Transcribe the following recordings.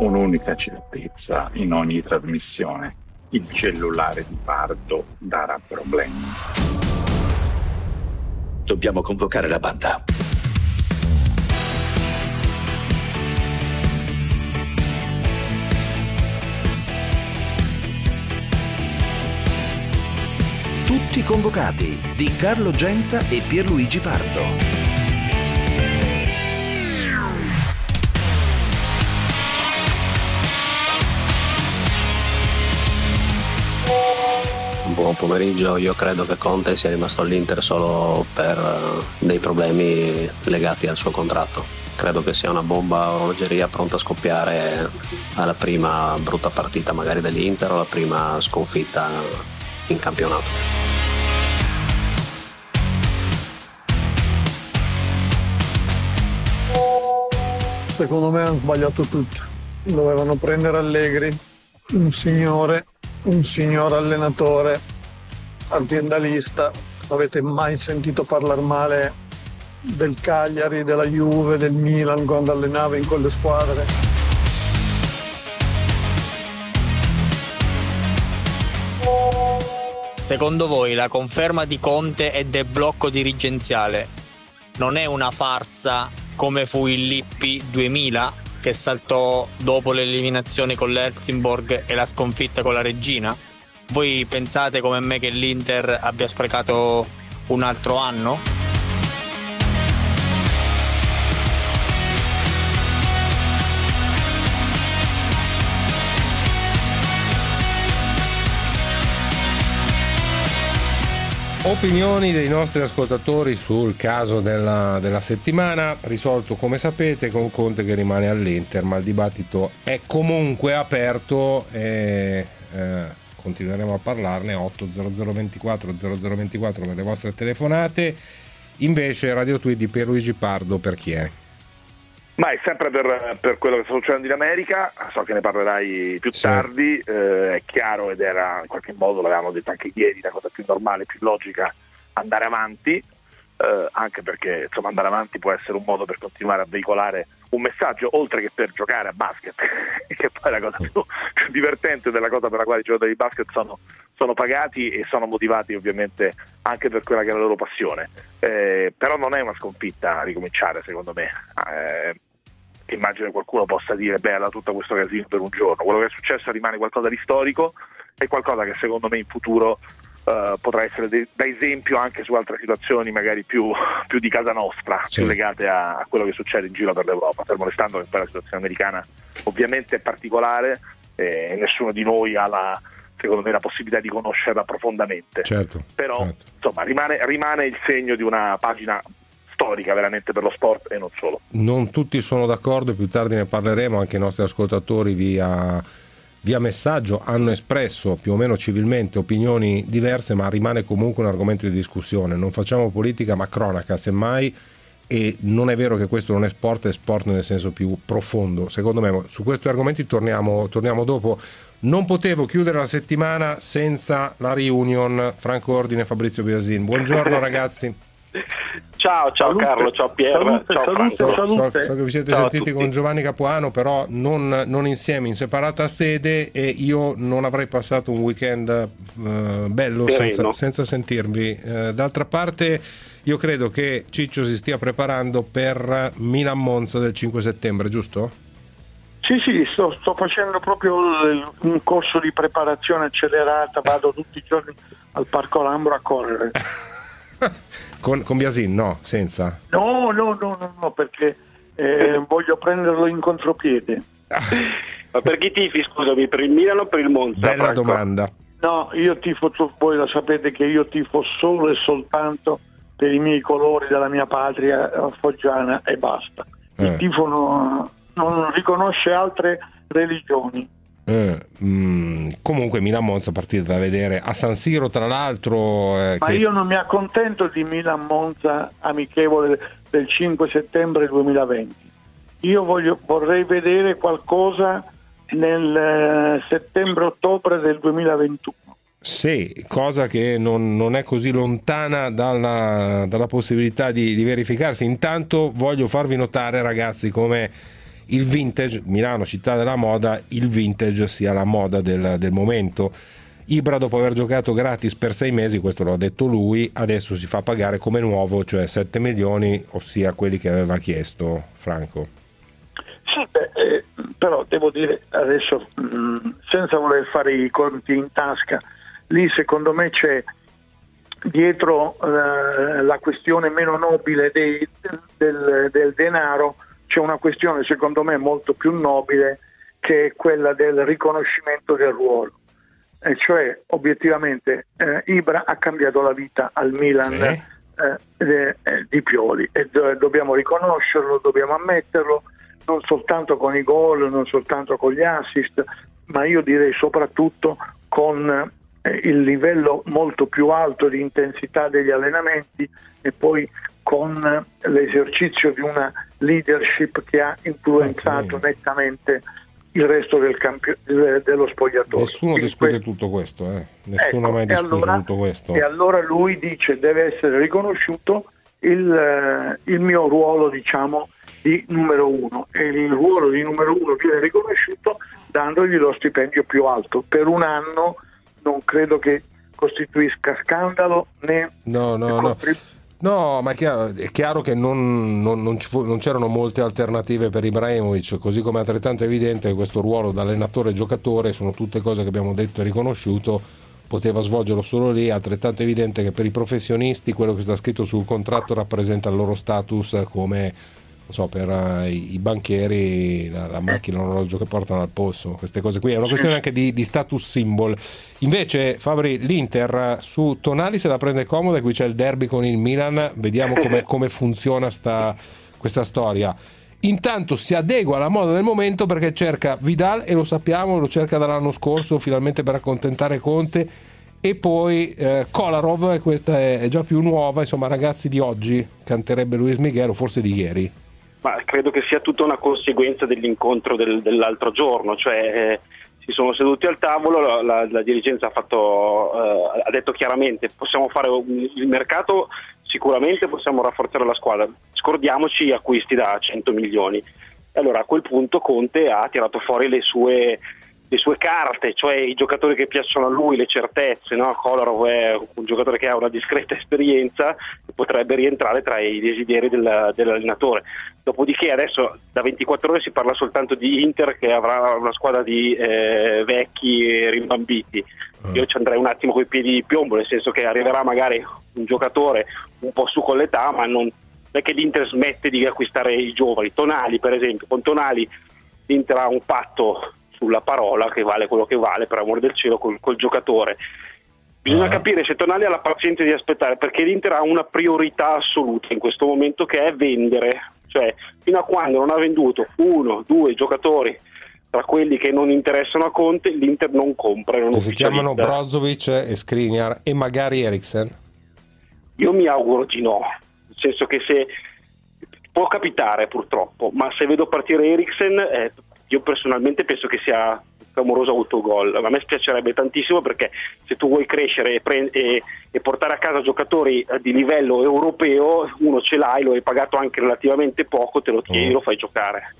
un'unica certezza in ogni trasmissione. Il cellulare di Pardo darà problemi. Dobbiamo convocare la banda. Tutti convocati di Carlo Genta e Pierluigi Pardo. Buon pomeriggio. Io credo che Conte sia rimasto all'Inter solo per eh, dei problemi legati al suo contratto. Credo che sia una bomba orologeria pronta a scoppiare alla prima brutta partita magari dell'Inter o alla prima sconfitta in campionato. Secondo me hanno sbagliato tutto. Dovevano prendere Allegri, un signore, un signor allenatore aziendalista, avete mai sentito parlare male del Cagliari, della Juve, del Milan quando allenava in quelle squadre? Secondo voi la conferma di Conte e del blocco dirigenziale non è una farsa come fu il Lippi 2000 che saltò dopo l'eliminazione con l'Helsingborg e la sconfitta con la Regina? Voi pensate come me che l'Inter abbia sprecato un altro anno? Opinioni dei nostri ascoltatori sul caso della, della, settimana, risolto come sapete con Conte che rimane all'Inter, ma il dibattito è comunque aperto e eh, continueremo a parlarne 80024 0024 per le vostre telefonate invece Radio Tweet di Pierluigi Pardo per chi è? Ma è sempre per, per, quello che sta succedendo in America, so che ne parlerai più sì. tardi, eh, è chiaro ed era in qualche modo, l'avevamo detto anche ieri, la cosa più normale, più logica andare avanti, eh, anche perché insomma, andare avanti può essere un modo per continuare a veicolare un messaggio, oltre che per giocare a basket, che poi è la cosa più, più, divertente della cosa per la quale i giocatori di basket sono, sono, pagati e sono motivati ovviamente anche per quella che è la loro passione. Eh, però non è una sconfitta ricominciare, secondo me. Eh, immagino che qualcuno possa dire, beh, tutto questo casino per un giorno. Quello che è successo rimane qualcosa di storico e qualcosa che secondo me in futuro Uh, potrà essere de- da esempio anche su altre situazioni magari più, più di casa nostra, sì. più legate a, a, quello che succede in giro per l'Europa, fermo restando che poi la situazione americana ovviamente è particolare e nessuno di noi ha la, secondo me la possibilità di conoscerla profondamente. Certo, Però certo. insomma rimane, rimane il segno di una pagina storica veramente per lo sport e non solo. Non tutti sono d'accordo, più tardi ne parleremo, anche i nostri ascoltatori via via messaggio hanno espresso più o meno civilmente opinioni diverse, ma rimane comunque un argomento di discussione. Non facciamo politica, ma cronaca, semmai. E non è vero che questo non è sport, è sport nel senso più profondo. Secondo me, su questi argomenti torniamo, torniamo dopo. Non potevo chiudere la settimana senza la reunion Franco Ordine e Fabrizio Biasin. Buongiorno ragazzi. Ciao, ciao salute. Carlo, ciao Piero, salute, ciao salute, salute. So, so, che vi siete ciao sentiti con Giovanni Capuano, però non, non, insieme, in separata sede e io non avrei passato un weekend uh, bello senza, senza, sentirvi. Uh, d'altra parte io credo che Ciccio si stia preparando per Milan Monza del 5 settembre, giusto? Sì, sì, sto, sto facendo proprio un corso di preparazione accelerata, vado tutti i giorni al Parco Lambro a correre. con, con, Biasin, no, senza? No, no, no, no, no perché eh, voglio prenderlo in contropiede. Ma per chi tifi, scusami, per il Milano o per il Monza? Bella Franco? domanda. No, io tifo, voi lo sapete che io tifo solo e soltanto per i miei colori della mia patria eh, foggiana e basta. Il eh. tifo no, non riconosce altre religioni. Eh, mh, mm, comunque Milan Monza partita da vedere a San Siro tra l'altro eh, ma che... io non mi accontento di Milan Monza amichevole del 5 settembre 2020 io voglio, vorrei vedere qualcosa nel eh, settembre-ottobre del 2021 sì, cosa che non, non è così lontana dalla, dalla possibilità di, di verificarsi. Intanto voglio farvi notare, ragazzi, come il vintage, Milano città della moda, il vintage sia la moda del, del momento. Ibra dopo aver giocato gratis per sei mesi, questo lo ha detto lui, adesso si fa pagare come nuovo, cioè 7 milioni, ossia quelli che aveva chiesto Franco. Sì, beh, eh, però devo dire adesso, mh, mm, senza voler fare i conti in tasca, lì secondo me c'è dietro eh, la questione meno nobile dei, del, del, denaro, c'è una questione secondo me molto più nobile che è quella del riconoscimento del ruolo. E cioè obiettivamente eh, Ibra ha cambiato la vita al Milan sì. eh, eh di Pioli e do- dobbiamo riconoscerlo, dobbiamo ammetterlo, non soltanto con i gol, non soltanto con gli assist, ma io direi soprattutto con eh, il livello molto più alto di intensità degli allenamenti e poi con l'esercizio di una leadership che ha influenzato okay. nettamente il resto del campio- dello spogliatoio. Nessuno Quindi discute tutto questo, eh? nessuno ecco, ha mai discusso allora, tutto questo. E allora lui dice deve essere riconosciuto il, eh, il mio ruolo diciamo di numero uno e il ruolo di numero uno viene riconosciuto dandogli lo stipendio più alto per un anno non credo che costituisca scandalo né no, no, no. No, ma è chiaro, è chiaro che non, non, non, fu, non, c'erano molte alternative per Ibrahimovic, così come è altrettanto evidente che questo ruolo da allenatore e giocatore sono tutte cose che abbiamo detto e riconosciuto, poteva svolgerlo solo lì, è altrettanto evidente che per i professionisti quello che sta scritto sul contratto rappresenta il loro status come so, per uh, i, banchieri la, la macchina, l'orologio che portano al polso, queste cose qui. È una questione anche di, di status symbol. Invece, Fabri, l'Inter su Tonali se la prende comoda, qui c'è il derby con il Milan, vediamo come, come funziona sta, questa storia. Intanto si adegua alla moda del momento perché cerca Vidal e lo sappiamo, lo cerca dall'anno scorso finalmente per accontentare Conte e poi eh, Kolarov, questa è, è, già più nuova, insomma ragazzi di oggi, canterebbe Luis Miguel o forse di ieri. Ma credo che sia tutta una conseguenza dell'incontro del, dell'altro giorno, cioè eh, si sono seduti al tavolo, la, la, la dirigenza ha, fatto, eh, ha, detto chiaramente possiamo fare un, il mercato, sicuramente possiamo rafforzare la squadra, scordiamoci acquisti da 100 milioni. E allora a quel punto Conte ha tirato fuori le sue le sue carte, cioè i giocatori che piacciono a lui, le certezze. No? Kolarov è un giocatore che ha una discreta esperienza e potrebbe rientrare tra i desideri del, dell'allenatore. Dopodiché adesso da 24 ore si parla soltanto di Inter che avrà una squadra di eh, vecchi e rimbambiti. Ah. Io ci andrei un attimo coi piedi di piombo, nel senso che arriverà magari un giocatore un po' su con l'età, ma non è che l'Inter smette di acquistare i giovani. Tonali, per esempio, con Tonali l'Inter ha un patto sulla parola che vale quello che vale, per amore del cielo, col, col giocatore. Bisogna uh capire se Tonali ha la pazienza di aspettare perché l'Inter ha una priorità assoluta in questo momento che è vendere, cioè fino a quando non ha venduto uno, due giocatori tra quelli che non interessano a Conte, l'Inter non compra. Non si chiamano Brozovic e Skriniar e magari Eriksen? Io mi auguro di no, nel senso che se può capitare purtroppo, ma se vedo partire Eriksen eh, io personalmente penso che sia clamoroso autogol. A me spiacerebbe tantissimo perché se tu vuoi crescere e, pre- e, e, portare a casa giocatori eh, di livello europeo, uno ce l'hai, lo hai pagato anche relativamente poco, te lo tieni, mm. lo fai giocare.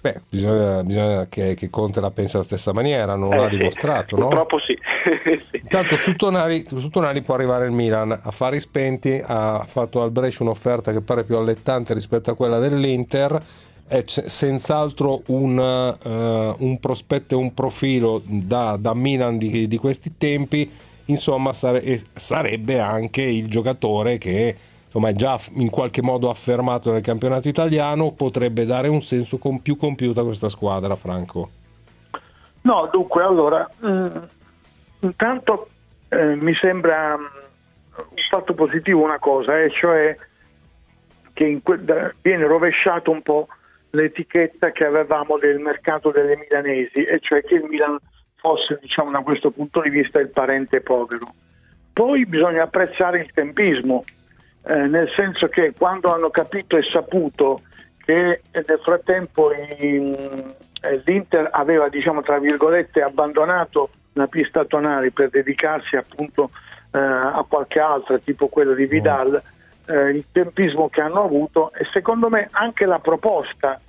Beh, bisogna, bisogna che, che, Conte la pensi alla stessa maniera, non eh, l'ha sì. dimostrato, no? Purtroppo sì. sì. Intanto su Tonali, su Tonali, può arrivare il Milan, affari spenti, ha fatto al Brescia un'offerta che pare più allettante rispetto a quella dell'Inter è senz'altro un, uh, un prospetto e un profilo da, da Milan di, di, questi tempi, insomma sare- sarebbe anche il giocatore che insomma, è già in qualche modo affermato nel campionato italiano, potrebbe dare un senso con più compiuto a questa squadra, Franco. No, dunque, allora, mh, mm, intanto eh, mi sembra mh, mm, un fatto positivo una cosa, e eh, cioè che que- da, viene rovesciato un po' l'etichetta che avevamo del mercato delle milanesi, e cioè che il Milan fosse, diciamo, da questo punto di vista il parente povero. Poi bisogna apprezzare il tempismo, eh, nel senso che quando hanno capito e saputo che nel frattempo in, eh, l'Inter aveva, diciamo, tra virgolette, abbandonato la pista tonali per dedicarsi appunto eh, a qualche altra, tipo quello di Vidal, eh, il tempismo che hanno avuto e secondo me anche la proposta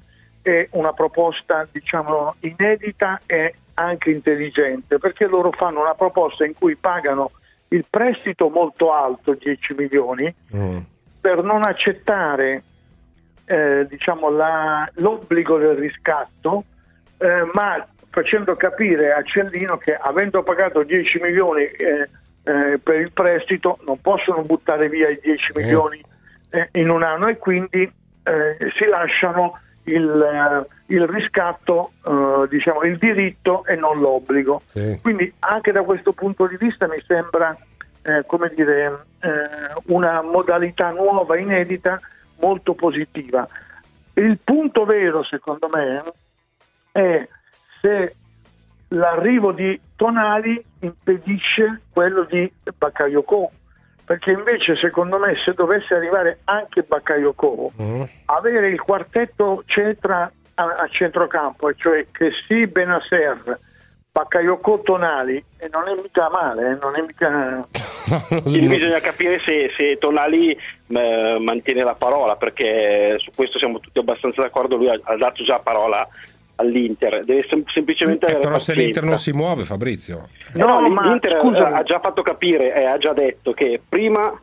è una proposta diciamo inedita e anche intelligente perché loro fanno una proposta in cui pagano il prestito molto alto, 10 milioni, mm. per non accettare eh, diciamo, la, l'obbligo del riscatto, eh, ma facendo capire a Cellino che avendo pagato 10 milioni eh, eh, per il prestito non possono buttare via i 10 eh. milioni eh, in un anno e quindi si lasciano il, il riscatto, diciamo, il diritto e non l'obbligo. Sì. Quindi anche da questo punto di vista mi sembra come dire, una modalità nuova, inedita, molto positiva. Il punto vero, secondo me, è se l'arrivo di Tonali impedisce quello di Bakayoko perché invece secondo me se dovesse arrivare anche Bakayoko mm. avere il quartetto Cetra a, a centrocampo cioè che sì Benasser Bakayoko Tonali e non è mica male, eh, non è mica... Sì, bisogna capire se, se Tonali eh, mantiene la parola perché su questo siamo tutti abbastanza d'accordo, lui ha, ha dato già parola all'Inter, deve sem- semplicemente eh, però se l'Inter non si muove Fabrizio no, no l'Inter scusa. ha già fatto capire e ha già detto che prima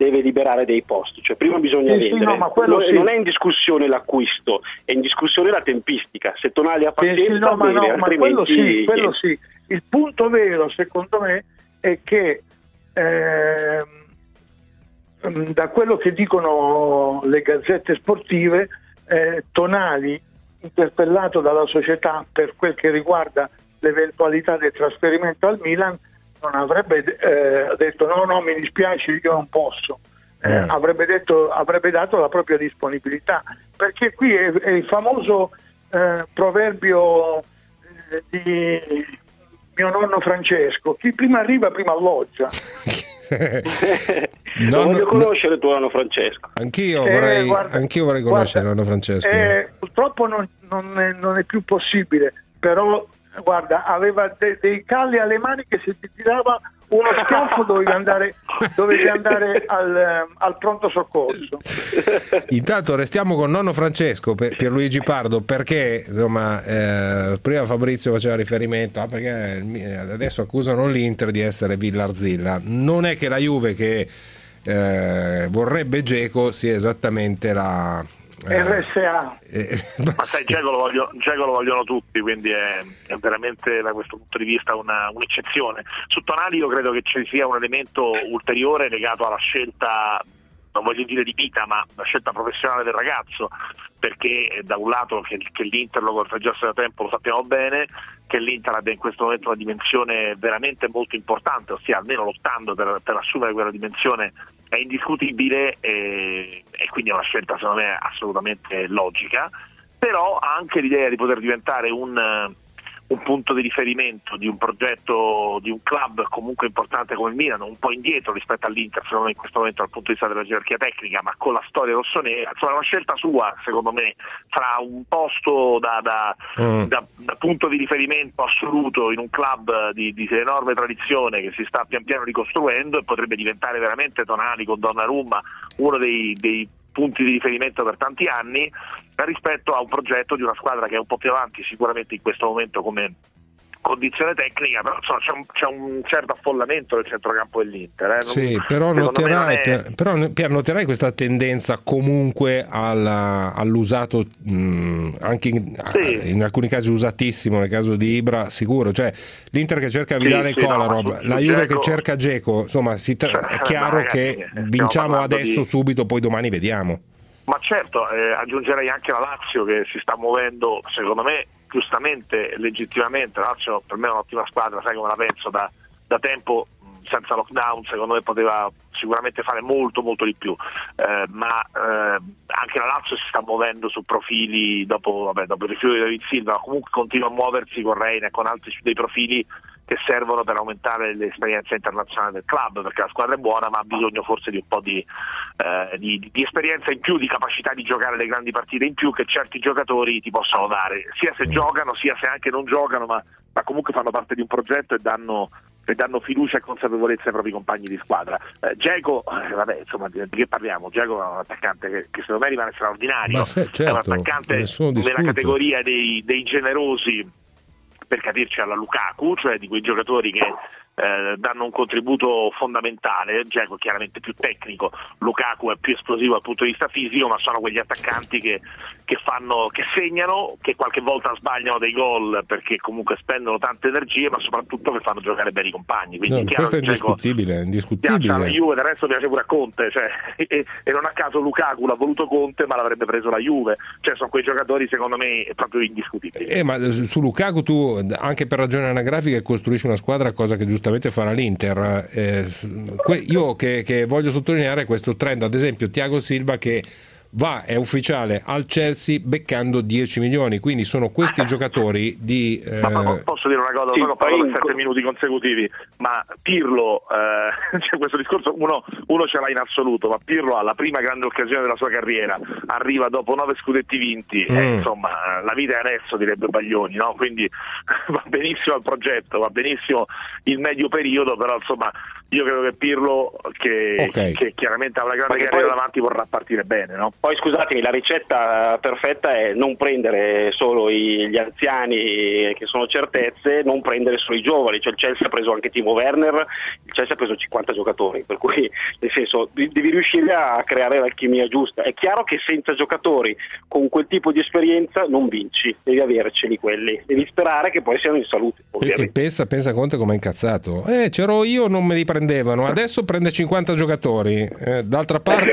deve liberare dei posti, cioè prima bisogna sì, vendere. Sì, no, non, sì. non, è in discussione l'acquisto, è in discussione la tempistica. Se Tonali ha pazienza, sì, no, ma, bene, no, ma quello, sì, quello sì. Il punto vero, secondo me, è che eh, da quello che dicono le gazzette sportive, eh, Tonali, interpellato dalla società per quel che riguarda l'eventualità del trasferimento al Milan, non avrebbe eh, detto no, no, mi dispiace, io non posso. Eh, eh. avrebbe, detto, avrebbe, dato la propria disponibilità, perché qui è, è il famoso eh, proverbio eh, di mio nonno Francesco, chi prima arriva prima alloggia. non, voglio conoscere tuo nonno Francesco. Anch'io eh, vorrei, guarda, anch'io vorrei conoscere guarda, nonno Francesco. purtroppo non, non, è, non è più possibile, però guarda, aveva de- dei calli alle mani che se ti tirava uno schiaffo dovevi andare, dovevi andare al, eh, al, pronto soccorso. Intanto restiamo con nonno Francesco per Pierluigi Pardo perché insomma, eh, prima Fabrizio faceva riferimento ah, adesso accusano l'Inter di essere Villarzilla. Non è che la Juve che eh, vorrebbe Geco sia esattamente la, RSA. Eh, ma sai, Giacomo lo, voglio, lo, vogliono tutti, quindi è, è, veramente da questo punto di vista una, un'eccezione. Su Tonali io credo che ci sia un elemento ulteriore legato alla scelta non voglio dire di vita, ma la scelta professionale del ragazzo, perché da un lato che, che l'Inter lo corteggiasse da tempo lo sappiamo bene, che l'Inter abbia in questo momento una dimensione veramente molto importante, ossia almeno lottando per, per assumere quella dimensione è indiscutibile e, e quindi è una scelta secondo me assolutamente logica, però ha anche l'idea di poter diventare un un punto di riferimento di un progetto di un club comunque importante come il Milano, un po' indietro rispetto all'Inter secondo me in questo momento dal punto di vista della gerarchia tecnica, ma con la storia rossonera, insomma è una scelta sua secondo me fra un posto da, da, mm. da, da punto di riferimento assoluto in un club di, di, enorme tradizione che si sta pian piano ricostruendo e potrebbe diventare veramente Tonali con Donnarumma uno dei, dei punti di riferimento per tanti anni rispetto a un progetto di una squadra che è un po' più avanti sicuramente in questo momento come condizione tecnica, però insomma, c'è, un, c'è, un, certo affollamento nel centrocampo dell'Inter. Eh? Non, sì, però noterai, è... però Pier, noterai, questa tendenza comunque alla, all'usato, mh, anche in, sì. in, alcuni casi usatissimo, nel caso di Ibra, sicuro. Cioè, L'Inter che cerca Vidale sì, sì, Kolarov, no, la Juve Geco... che cerca Geco, insomma tra... è chiaro ragazzi, che vinciamo adesso, di... subito, poi domani vediamo. Ma certo, eh, aggiungerei anche la Lazio che si sta muovendo, secondo me, giustamente, legittimamente. La Lazio per me è un'ottima squadra, sai come la penso da, da tempo senza lockdown secondo me poteva sicuramente fare molto molto di più eh, ma eh, anche la Lazio si sta muovendo su profili dopo, vabbè, dopo il rifiuto di David Silva comunque continua a muoversi con Reina e con altri dei profili che servono per aumentare l'esperienza internazionale del club, perché la squadra è buona ma ha bisogno forse di un po' di, eh, di, di, esperienza in più, di capacità di giocare le grandi partite in più che certi giocatori ti possono dare, sia se giocano sia se anche non giocano, ma, ma comunque fanno parte di un progetto e danno, e danno fiducia e consapevolezza ai propri compagni di squadra. Eh, Geco, eh, vabbè, insomma, di, di che parliamo? Geco è un attaccante che, che secondo me rimane straordinario, se, certo, è un attaccante nella categoria dei, dei generosi per capirci alla Lukaku, cioè di quei giocatori che eh, danno un contributo fondamentale, Dzeko è chiaramente più tecnico, Lukaku è più esplosivo dal punto di vista fisico, ma sono quegli attaccanti che, che, fanno, che segnano, che qualche volta sbagliano dei gol perché comunque spendono tante energie, ma soprattutto che fanno giocare bene i compagni. Quindi, no, questo è indiscutibile, è indiscutibile. Piace alla Juve, del resto piace pure a Conte, cioè, e, e, non a caso Lukaku l'ha voluto Conte, ma l'avrebbe preso la Juve, cioè sono quei giocatori secondo me proprio indiscutibili. Eh, ma su Lukaku tu, anche per ragioni anagrafiche, costruisci una squadra, cosa che giustamente giustamente farà l'Inter. Eh, io che, che, voglio sottolineare questo trend, ad esempio Tiago Silva che va, è ufficiale, al Chelsea beccando 10 milioni, quindi sono questi giocatori di... Eh... Ma posso dire una cosa, sì, ho parlato per 7 minuti consecutivi, ma Pirlo, eh, cioè questo discorso uno, uno, ce l'ha in assoluto, ma Pirlo ha la prima grande occasione della sua carriera, arriva dopo 9 scudetti vinti, mm. e, insomma la vita è adesso direbbe Baglioni, no? quindi va benissimo il progetto, va benissimo il medio periodo, però insomma io credo che Pirlo, che, okay. che chiaramente ha una grande carriera poi, davanti, vorrà partire bene. No? Poi scusatemi, la ricetta perfetta è non prendere solo gli anziani che sono certezze, non prendere solo i giovani. Cioè il Chelsea ha preso anche Timo Werner, il Chelsea ha preso 50 giocatori, per cui nel senso devi riuscire a creare l'alchimia giusta. È chiaro che senza giocatori con quel tipo di esperienza non vinci, devi averceli quelli, devi sperare che poi siano in salute. E, e pensa, pensa Conte come è incazzato. Eh, c'ero io, non me li prendo prendevano, adesso prende 50 giocatori. Eh, d'altra parte,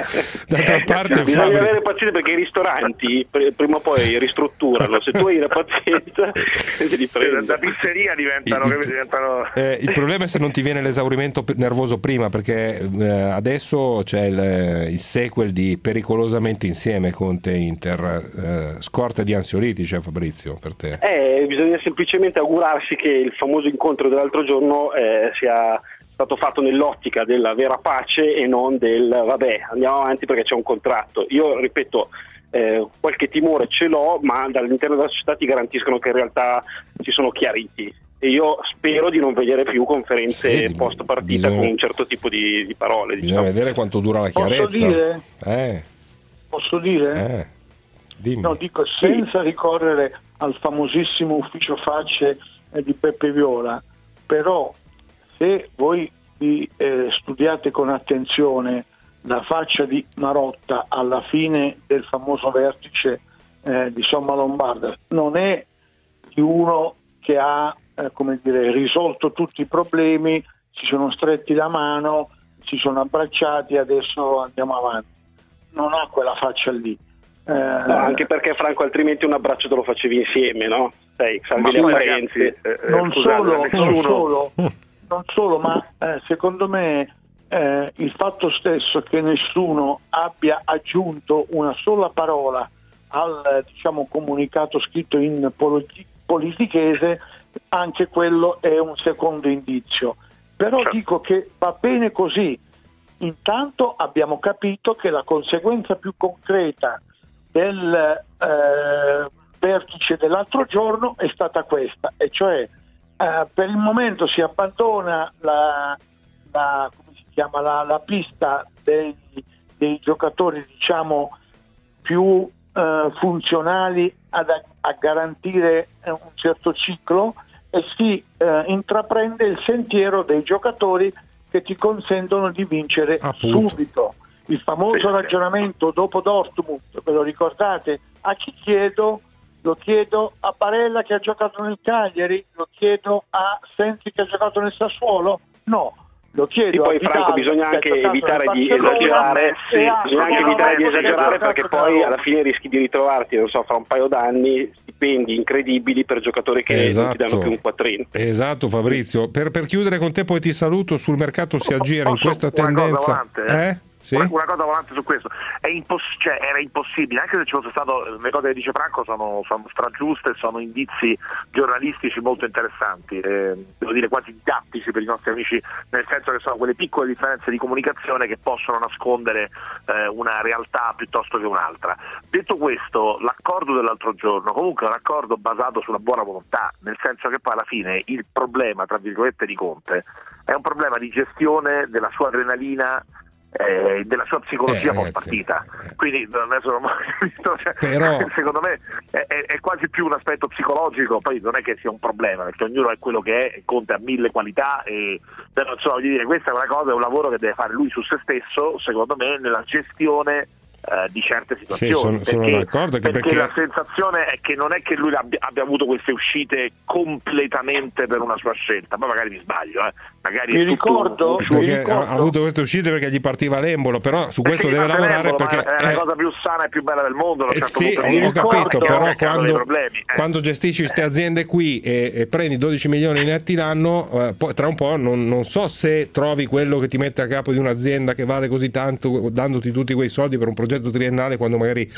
d'altra parte bisogna fabbrica... avere pazienza perché i ristoranti prima o poi ristrutturano. Se tu hai la pazienza, li prendi. Da pizzeria diventano. Il, diventano... Eh, il problema è se non ti viene l'esaurimento nervoso prima, perché eh, adesso c'è il, il, sequel di Pericolosamente Insieme Conte Inter. Eh, scorta di ansiolitici, cioè Fabrizio, per te? Eh, bisogna semplicemente augurarsi che il famoso incontro dell'altro giorno eh, sia stato fatto nell'ottica della vera pace e non del vabbè andiamo avanti perché c'è un contratto. Io ripeto, eh, qualche timore ce l'ho, ma dall'interno della società ti garantiscono che in realtà si sono chiariti. E io spero di non vedere più conferenze sì, post partita bisogna, con un certo tipo di, di parole. Bisogna diciamo. vedere quanto dura la chiarezza. Posso dire? Eh. Posso dire? Eh. No, dico senza ricorrere al famosissimo ufficio facce di Peppe Viola, però se voi vi, eh, studiate con attenzione la faccia di Marotta alla fine del famoso vertice eh, di Somma Lombarda, non è di uno che ha eh, come dire, risolto tutti i problemi, si sono stretti la mano, si sono abbracciati e adesso andiamo avanti. Non ha quella faccia lì. Eh, no, anche perché Franco altrimenti un abbraccio te lo facevi insieme, no? Sei, salvi le apparenze. Eh, eh, non, solo, non solo, non solo, ma eh, secondo me eh, il fatto stesso che nessuno abbia aggiunto una sola parola al diciamo, comunicato scritto in politi- politichese, anche quello è un secondo indizio. Però certo. dico che va bene così. Intanto abbiamo capito che la conseguenza più concreta del eh, vertice dell'altro giorno è stata questa, e cioè eh, per il momento si abbandona la, la, chiama, la, la pista dei, dei, giocatori diciamo, più eh, funzionali ad, a garantire un certo ciclo e si eh, intraprende il sentiero dei giocatori che ti consentono di vincere Appunto. subito. Il famoso ragionamento dopo Dortmund, ve lo ricordate? A chi chiedo lo chiedo a Barella che ha giocato nel Cagliari, lo chiedo a Sensi che ha giocato nel Sassuolo? No, lo chiedo. E poi Franco bisogna anche evitare di esagerare, sì, bisogna anche evitare di esagerare perché poi alla fine rischi di ritrovarti, non so, fra un paio d'anni stipendi incredibili per giocatori che esatto. non ti danno più un quattrino. Esatto Fabrizio, per, per, chiudere con te poi ti saluto, sul mercato si aggira in questa tendenza. eh? Sì? Una, cosa volante su questo, È imposs- cioè, era impossibile, anche se ci fosse stato, le cose che dice Franco sono, sono stragiuste, sono indizi giornalistici molto interessanti, eh, devo dire quasi didattici per i nostri amici, nel senso che sono quelle piccole differenze di comunicazione che possono nascondere eh, una realtà piuttosto che un'altra. Detto questo, l'accordo dell'altro giorno comunque è un accordo basato sulla buona volontà, nel senso che poi alla fine il problema, tra virgolette, di Conte è un problema di gestione della sua adrenalina eh, della sua psicologia Eh, post partita. Quindi non cioè, Però- secondo me è, è- quasi più un aspetto psicologico, poi non è che sia un problema, perché ognuno è quello che è, Conte ha mille qualità e però insomma voglio dire, questa è una cosa, è un lavoro che deve fare lui su se stesso, secondo me, nella gestione eh, di certe situazioni. sono- sono Perché- d'accordo che perché, perché- la sensazione è che non è che lui abbia, abbia avuto queste uscite completamente per una sua scelta, poi magari mi sbaglio, eh. magari Mi tutto ricordo- Mi ricordo- ha avuto queste uscite perché gli partiva l'embolo, però su questo deve lavorare perché... ma è la eh, cosa più sana e più bella del mondo. Eh, certo sì, ho, capito, però quando, problemi, eh. quando gestisci queste aziende qui e, e prendi 12 milioni netti l'anno, eh, poi tra un po' non, non so se trovi quello che ti mette a capo di un'azienda che vale così tanto, dandoti tutti quei soldi per un progetto triennale quando magari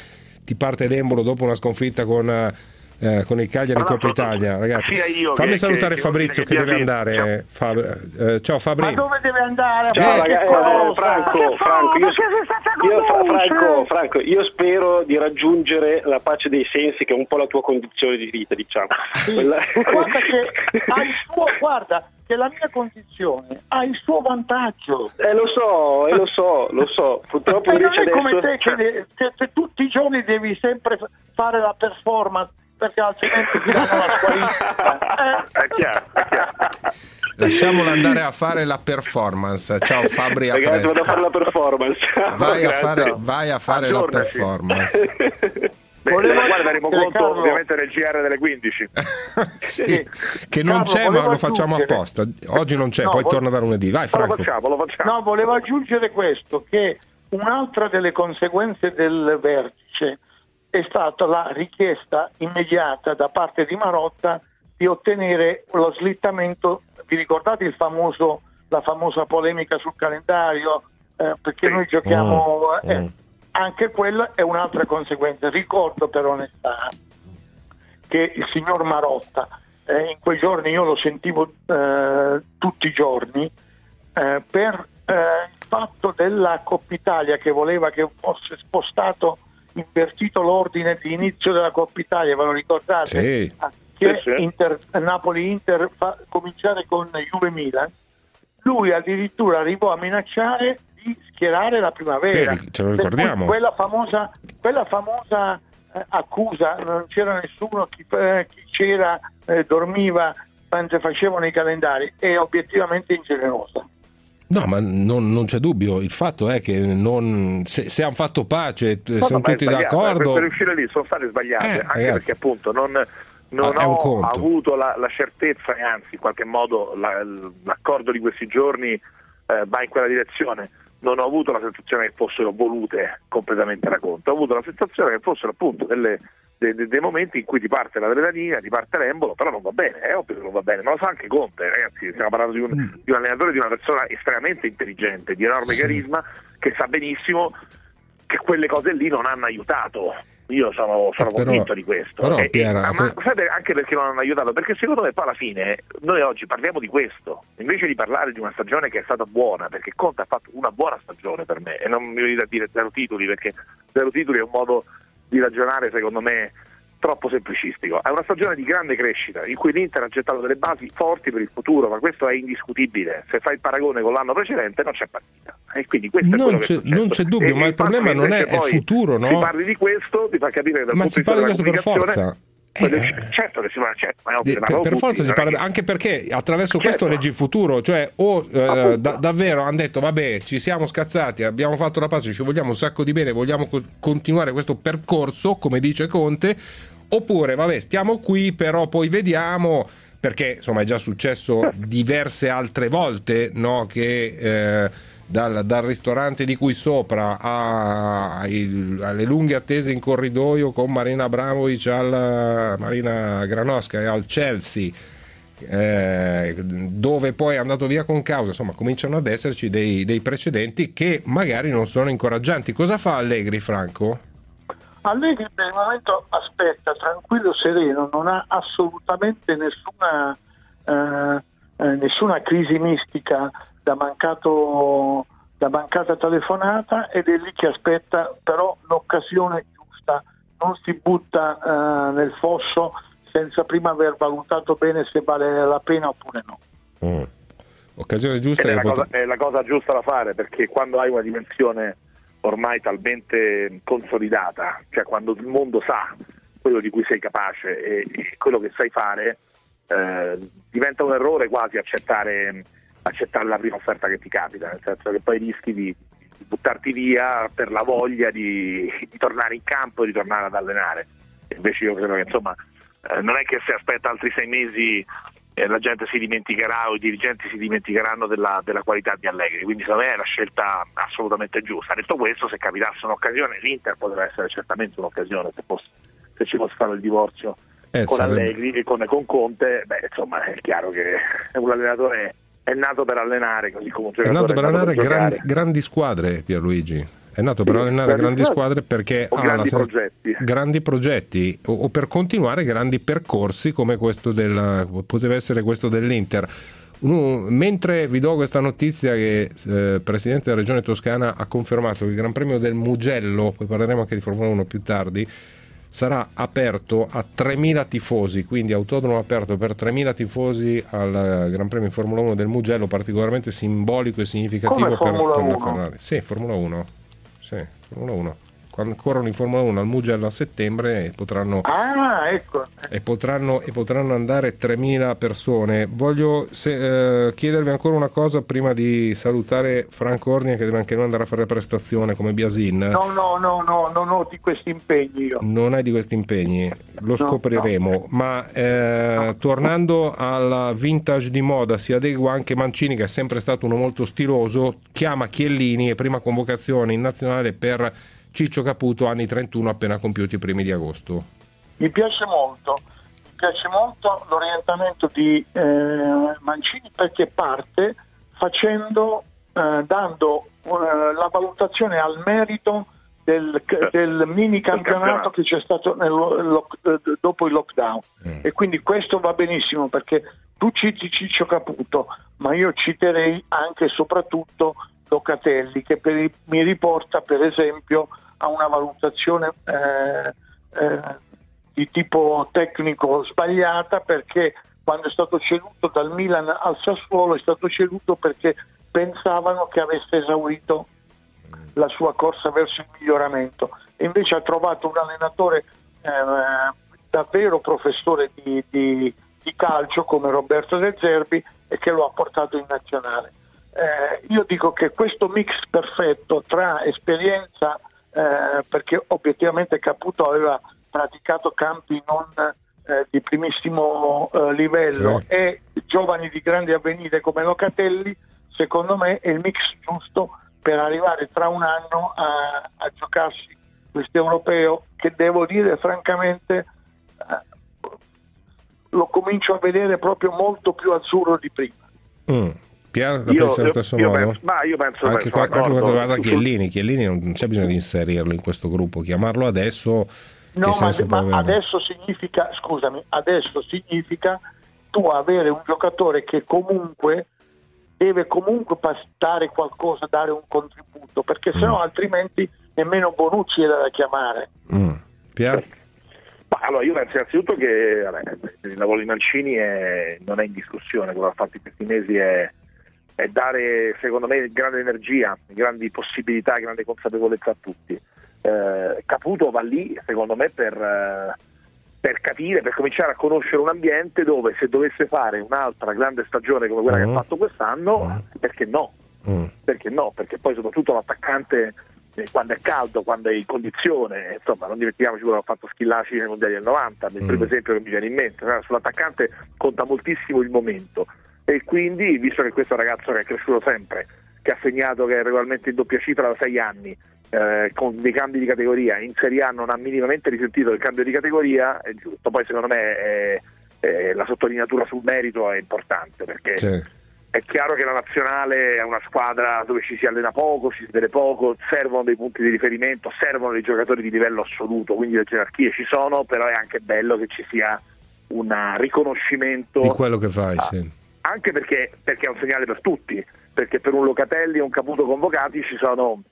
ti parte l'embolo dopo una sconfitta con... eh, eh, con il Cagliari in Coppa Italia, ragazzi. Fammi che- salutare che- Fabrizio che che, deve andare. Fab- eh, ciao Ma Fabri. dove deve andare? Ciao, Ma che ragazzi, eh, Franco, Franco, io, io-? Franco, Franco, io spero di raggiungere la pace dei sensi, che è un po' la tua condizione di vita, diciamo. Sì. Quella- Guarda che suo, guarda che la mia condizione ha il suo vantaggio. Eh, lo so, eh, lo so, lo so. Purtroppo E non è come adesso... te che, de- che- che tutti i giorni devi sempre fare la performance perché altrimenti ti danno la squalifica. Eh, È chiaro, è chiaro. Lasciamolo andare a fare la performance. Ciao Fabri, a Ragazzi, presto. vado a fare la performance. Vai a fare, vai a fare la performance. Beh, Volevo guarderemo dire, conto Carlo- ovviamente del GR delle 15. Sì, che non Carlo, c'è, ma lo facciamo aggiungere- apposta. Oggi non c'è, No, poi vol- torna da lunedì. Vai, Ma lo Franco. facciamo, lo facciamo. No, volevo aggiungere questo, che un'altra delle conseguenze del vertice è stata la richiesta immediata da parte di Marotta di ottenere lo slittamento, vi ricordate il famoso, la famosa polemica sul calendario? Eh, perché noi giochiamo... Mm, eh. Anche quella è un'altra conseguenza. Ricordo per onestà che il signor Marotta, eh, in quei giorni io lo sentivo eh, tutti i giorni, eh, per eh, il fatto della Coppa Italia che voleva che fosse spostato, invertito l'ordine di inizio della Coppa Italia, ve lo ricordate? Sì. Ah, Che Sì, sì. Inter- Napoli-Inter fa cominciare con Juve-Milan. Lui addirittura arrivò a minacciare di schierare la primavera. Sì, ce lo ricordiamo. Quella famosa, quella famosa eh, accusa, non c'era nessuno, chi, eh, chi c'era eh, dormiva mentre facevano i calendari, è obiettivamente ingenerosa. No, ma non, non c'è dubbio. Il fatto è che non, se, se hanno fatto pace, eh, No, sono no, tutti d'accordo. Per, per uscire lì sono state sbagliate, Eh, anche ragazzi. perché appunto non, non Ah, ho avuto la, la certezza e anzi in qualche modo la- l'accordo di questi giorni eh, va in quella direzione. Non ho avuto la sensazione che fossero volute completamente da conto, ho avuto la sensazione che fossero appunto delle- de- de- dei momenti in cui ti parte l'adrenalina, ti parte l'embolo, però non va bene, è ovvio che non va bene, ma lo sa anche Conte, ragazzi, stiamo parlando di un, Mm. di un allenatore, di una persona estremamente intelligente, di enorme carisma, che sa benissimo che quelle cose lì non hanno aiutato. Io sono, sono Eh, però- convinto di questo. però, E- e- Piera, ma que- sapete anche perché non hanno aiutato? Perché secondo me poi alla fine noi oggi parliamo di questo, invece di parlare di una stagione che è stata buona, perché Conte ha fatto una buona stagione per me, e non mi venite a dire zero titoli, perché zero titoli è un modo di ragionare secondo me troppo semplicistico. È una stagione di grande crescita in cui l'Inter ha gettato delle basi forti per il futuro, ma questo è indiscutibile. Se fai il paragone con l'anno precedente non c'è partita. E quindi questo è Non c'è- è successo. non c'è dubbio, E- ma il problema non è- il futuro, no? Si parli di questo, ti fa capire che dal Ma punto si vista parla di della questo per comunicazione- forza. Eh. certo che si parla, certo, ma è ovvio, Eh, ma per, non per tutti, forza si parla che- anche perché attraverso Certo. questo leggi il futuro cioè o eh, da- davvero hanno detto vabbè ci siamo scazzati abbiamo fatto la pace ci vogliamo un sacco di bene vogliamo co- continuare questo percorso come dice Conte oppure vabbè stiamo qui però poi vediamo perché insomma è già successo diverse altre volte no, che eh, dal, dal ristorante di qui sopra a- ai- alle lunghe attese in corridoio con Marina Abramovic al Marina Granosca e al Chelsea eh, dove poi è andato via con causa, insomma cominciano ad esserci dei, dei precedenti che magari non sono incoraggianti. Cosa fa Allegri, Franco? Allegri per il momento aspetta tranquillo, sereno, non ha assolutamente nessuna, eh, eh, nessuna crisi mistica da, mancato, da mancata telefonata ed è lì che aspetta però l'occasione giusta, non si butta eh, nel fosso senza prima aver valutato bene se vale la pena oppure no. Mm. Occasione giusta è la, pot- cosa, è la cosa giusta da fare perché quando hai una dimensione ormai talmente consolidata, cioè quando il mondo sa quello di cui sei capace e, e quello che sai fare, eh, diventa un errore quasi accettare, accettare, la prima offerta che ti capita, nel senso che poi rischi di, di buttarti via per la voglia di, di, tornare in campo e di tornare ad allenare. Invece io credo che insomma eh, non è che se aspetta altri sei mesi eh, la gente si dimenticherà o i dirigenti si dimenticheranno della, della, qualità di Allegri, quindi secondo me è la scelta assolutamente giusta. Detto questo, se capitasse un'occasione, l'Inter potrebbe essere certamente un'occasione se, fosse, se ci fosse stato il divorzio eh, con sarebbe... Allegri e con, con, Conte, beh, insomma è chiaro che è un allenatore è nato per allenare, è nato per allenare grandi, grandi squadre Pierluigi è nato per allenare grandi squadre perché ha grandi, la, progetti. grandi progetti o, o, per continuare grandi percorsi come questo del, poteva essere questo dell'Inter. Uh, mentre vi do questa notizia che eh, il Presidente della Regione Toscana ha confermato che il Gran Premio del Mugello, poi parleremo anche di Formula 1 più tardi, sarà aperto a 3.000 tifosi, quindi autodromo aperto per 3.000 tifosi al Gran Premio Formula 1 del Mugello, particolarmente simbolico e significativo per, per la Ferrari. Sì, Formula 1. Sì, Formula 1. Quando corrono in Formula 1 al Mugello a settembre e potranno, ah, ecco. e potranno, e potranno andare 3.000 persone. Voglio se, eh, chiedervi ancora una cosa prima di salutare Franco Ordine che deve anche lui andare a fare prestazione come Biasin. No, no, no, no, non ho di questi impegni io. Non hai di questi impegni, lo scopriremo. No. Ma eh, no. tornando alla vintage di moda, si adegua anche Mancini che è sempre stato uno molto stiloso, chiama Chiellini e prima convocazione in nazionale per Ciccio Caputo, anni 31 appena compiuti i primi di agosto. Mi piace molto, mi piace molto l'orientamento di eh, Mancini perché parte facendo, eh, dando eh, la valutazione al merito del, del mini campionato che c'è stato nel, eh, dopo il lockdown mm. e quindi questo va benissimo perché tu citi Ciccio Caputo ma io citerei anche e soprattutto Locatelli che per, mi riporta per esempio a una valutazione eh, eh, di tipo tecnico sbagliata perché quando è stato ceduto dal Milan al Sassuolo è stato ceduto perché pensavano che avesse esaurito la sua corsa verso il miglioramento. E invece ha trovato un allenatore eh, davvero professore di, di, di, calcio come Roberto De Zerbi e che lo ha portato in nazionale. Eh, io dico che questo mix perfetto tra esperienza, eh, perché obiettivamente Caputo aveva praticato campi non eh, di primissimo eh, livello sì. e giovani di grande avvenire come Locatelli, secondo me è il mix giusto per arrivare tra un anno a, a giocarsi questo europeo che devo dire francamente eh, lo comincio a vedere proprio molto più azzurro di prima. Mm. Pier, la pensi allo stesso io modo? Penso, ma io penso anche, qua, anche quando riguarda Chiellini, Chiellini non c'è bisogno di inserirlo in questo gruppo, chiamarlo adesso. No, ma, ma adesso significa, scusami, adesso significa tu avere un giocatore che comunque deve comunque dare qualcosa, dare un contributo, perché mm. sennò altrimenti nemmeno Bonucci era da chiamare. Mm. Pier? Ma allora io penso innanzitutto che vabbè, il lavoro di Mancini è, non è in discussione, quello che ha fatto in questi mesi è, è dare secondo me grande energia, grandi possibilità, grande consapevolezza a tutti. Eh, Caputo va lì secondo me per, eh, per, capire, per cominciare a conoscere un ambiente dove se dovesse fare un'altra grande stagione come quella uh-huh. che ha mm. fatto quest'anno, uh-huh. perché no? Uh-huh. Perché no? Perché poi soprattutto l'attaccante eh, quando è caldo, quando è in condizione, insomma non dimentichiamoci quello che ha fatto Schillaci nei mondiali del 90, il primo esempio che mi viene in mente, sull'attaccante conta moltissimo il momento e quindi visto che questo ragazzo che è cresciuto sempre, che ha segnato che è regolarmente in doppia cifra da sei anni, eh, con dei cambi di categoria, in Serie A non ha minimamente risentito il cambio di categoria, è giusto, poi secondo me è, è, la sottolineatura sul merito è importante perché Sì. è chiaro che la nazionale è una squadra dove ci si allena poco, ci si vede poco, servono dei punti di riferimento, servono dei giocatori di livello assoluto, quindi le gerarchie ci sono, però è anche bello che ci sia un riconoscimento Di quello che fai, Ah. sì. Anche perché, perché è un segnale per tutti, perché per un Locatelli e un Caputo convocati ci sono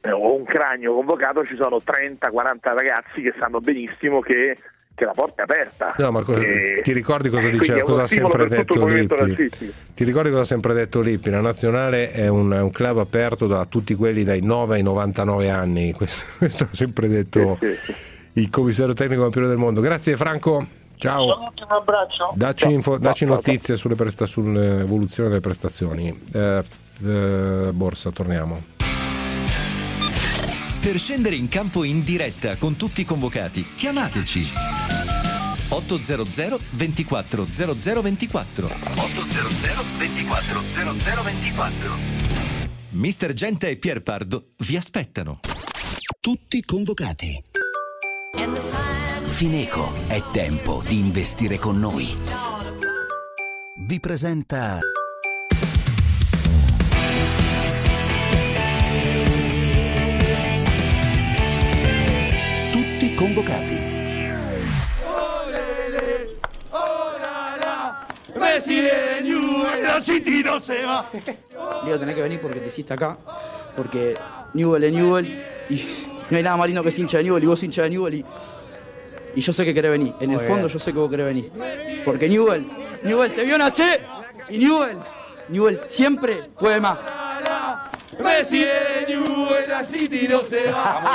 eh, o un Cragno convocato ci sono 30-40 ragazzi che sanno benissimo che, che la porta è aperta. No, ma co- E- ti ricordi cosa, e dice, quindi è uno cosa ha sempre detto Lippi? Ti ricordi cosa ha sempre detto Lippi? La nazionale è un, un club aperto da tutti quelli dai 9 ai 99 anni. Questo, questo ha sempre detto Sì, sì, il commissario tecnico campione del mondo. Grazie Franco, ciao. Un abbraccio. Dacci, info- dacci notizie sulle presta- sull'evoluzione delle prestazioni. Eh, f- eh, Borsa, torniamo. Per scendere in campo in diretta con tutti i convocati, chiamateci 800 24 0024 800 24 0024 Mister Gente e Pierpardo vi aspettano. Tutti convocati. Fineco, è tempo di investire con noi. Vi presenta Tutti convocati. Leo, tenés que venir porque te hiciste acá. Porque Newell es Newell. Y no hay nada más lindo que es hincha de Newell. Y vos hincha de Newell. Y, y yo sé que querés venir. En el fondo yo sé que vos querés venir. Porque Newell, Newell te vio nacer. Y Newell, Newell siempre puede más. Messi de Newell, al City no se va.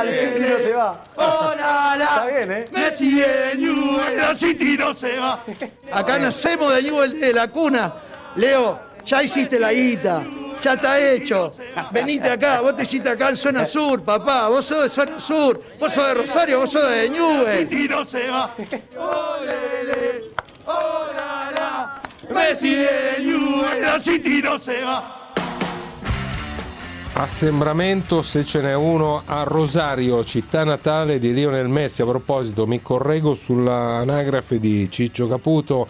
Al City no se va. Hola, Está bien, ¿eh? Messi de Newell, al City no se va. Acá nacemos de Newell de la cuna. Leo, ya hiciste la guita. Ya está hecho. Venite acá, vos te hiciste acá en zona sur, papá. Vos sos de zona sur. Vos sos de Rosario, vos sos de. City no se va. Olele, hola, Messi de Newell, al City no se va. Assembramento, se ce n'è uno, a Rosario, città natale di Lionel Messi. A proposito, mi correggo sull'anagrafe di Ciccio Caputo,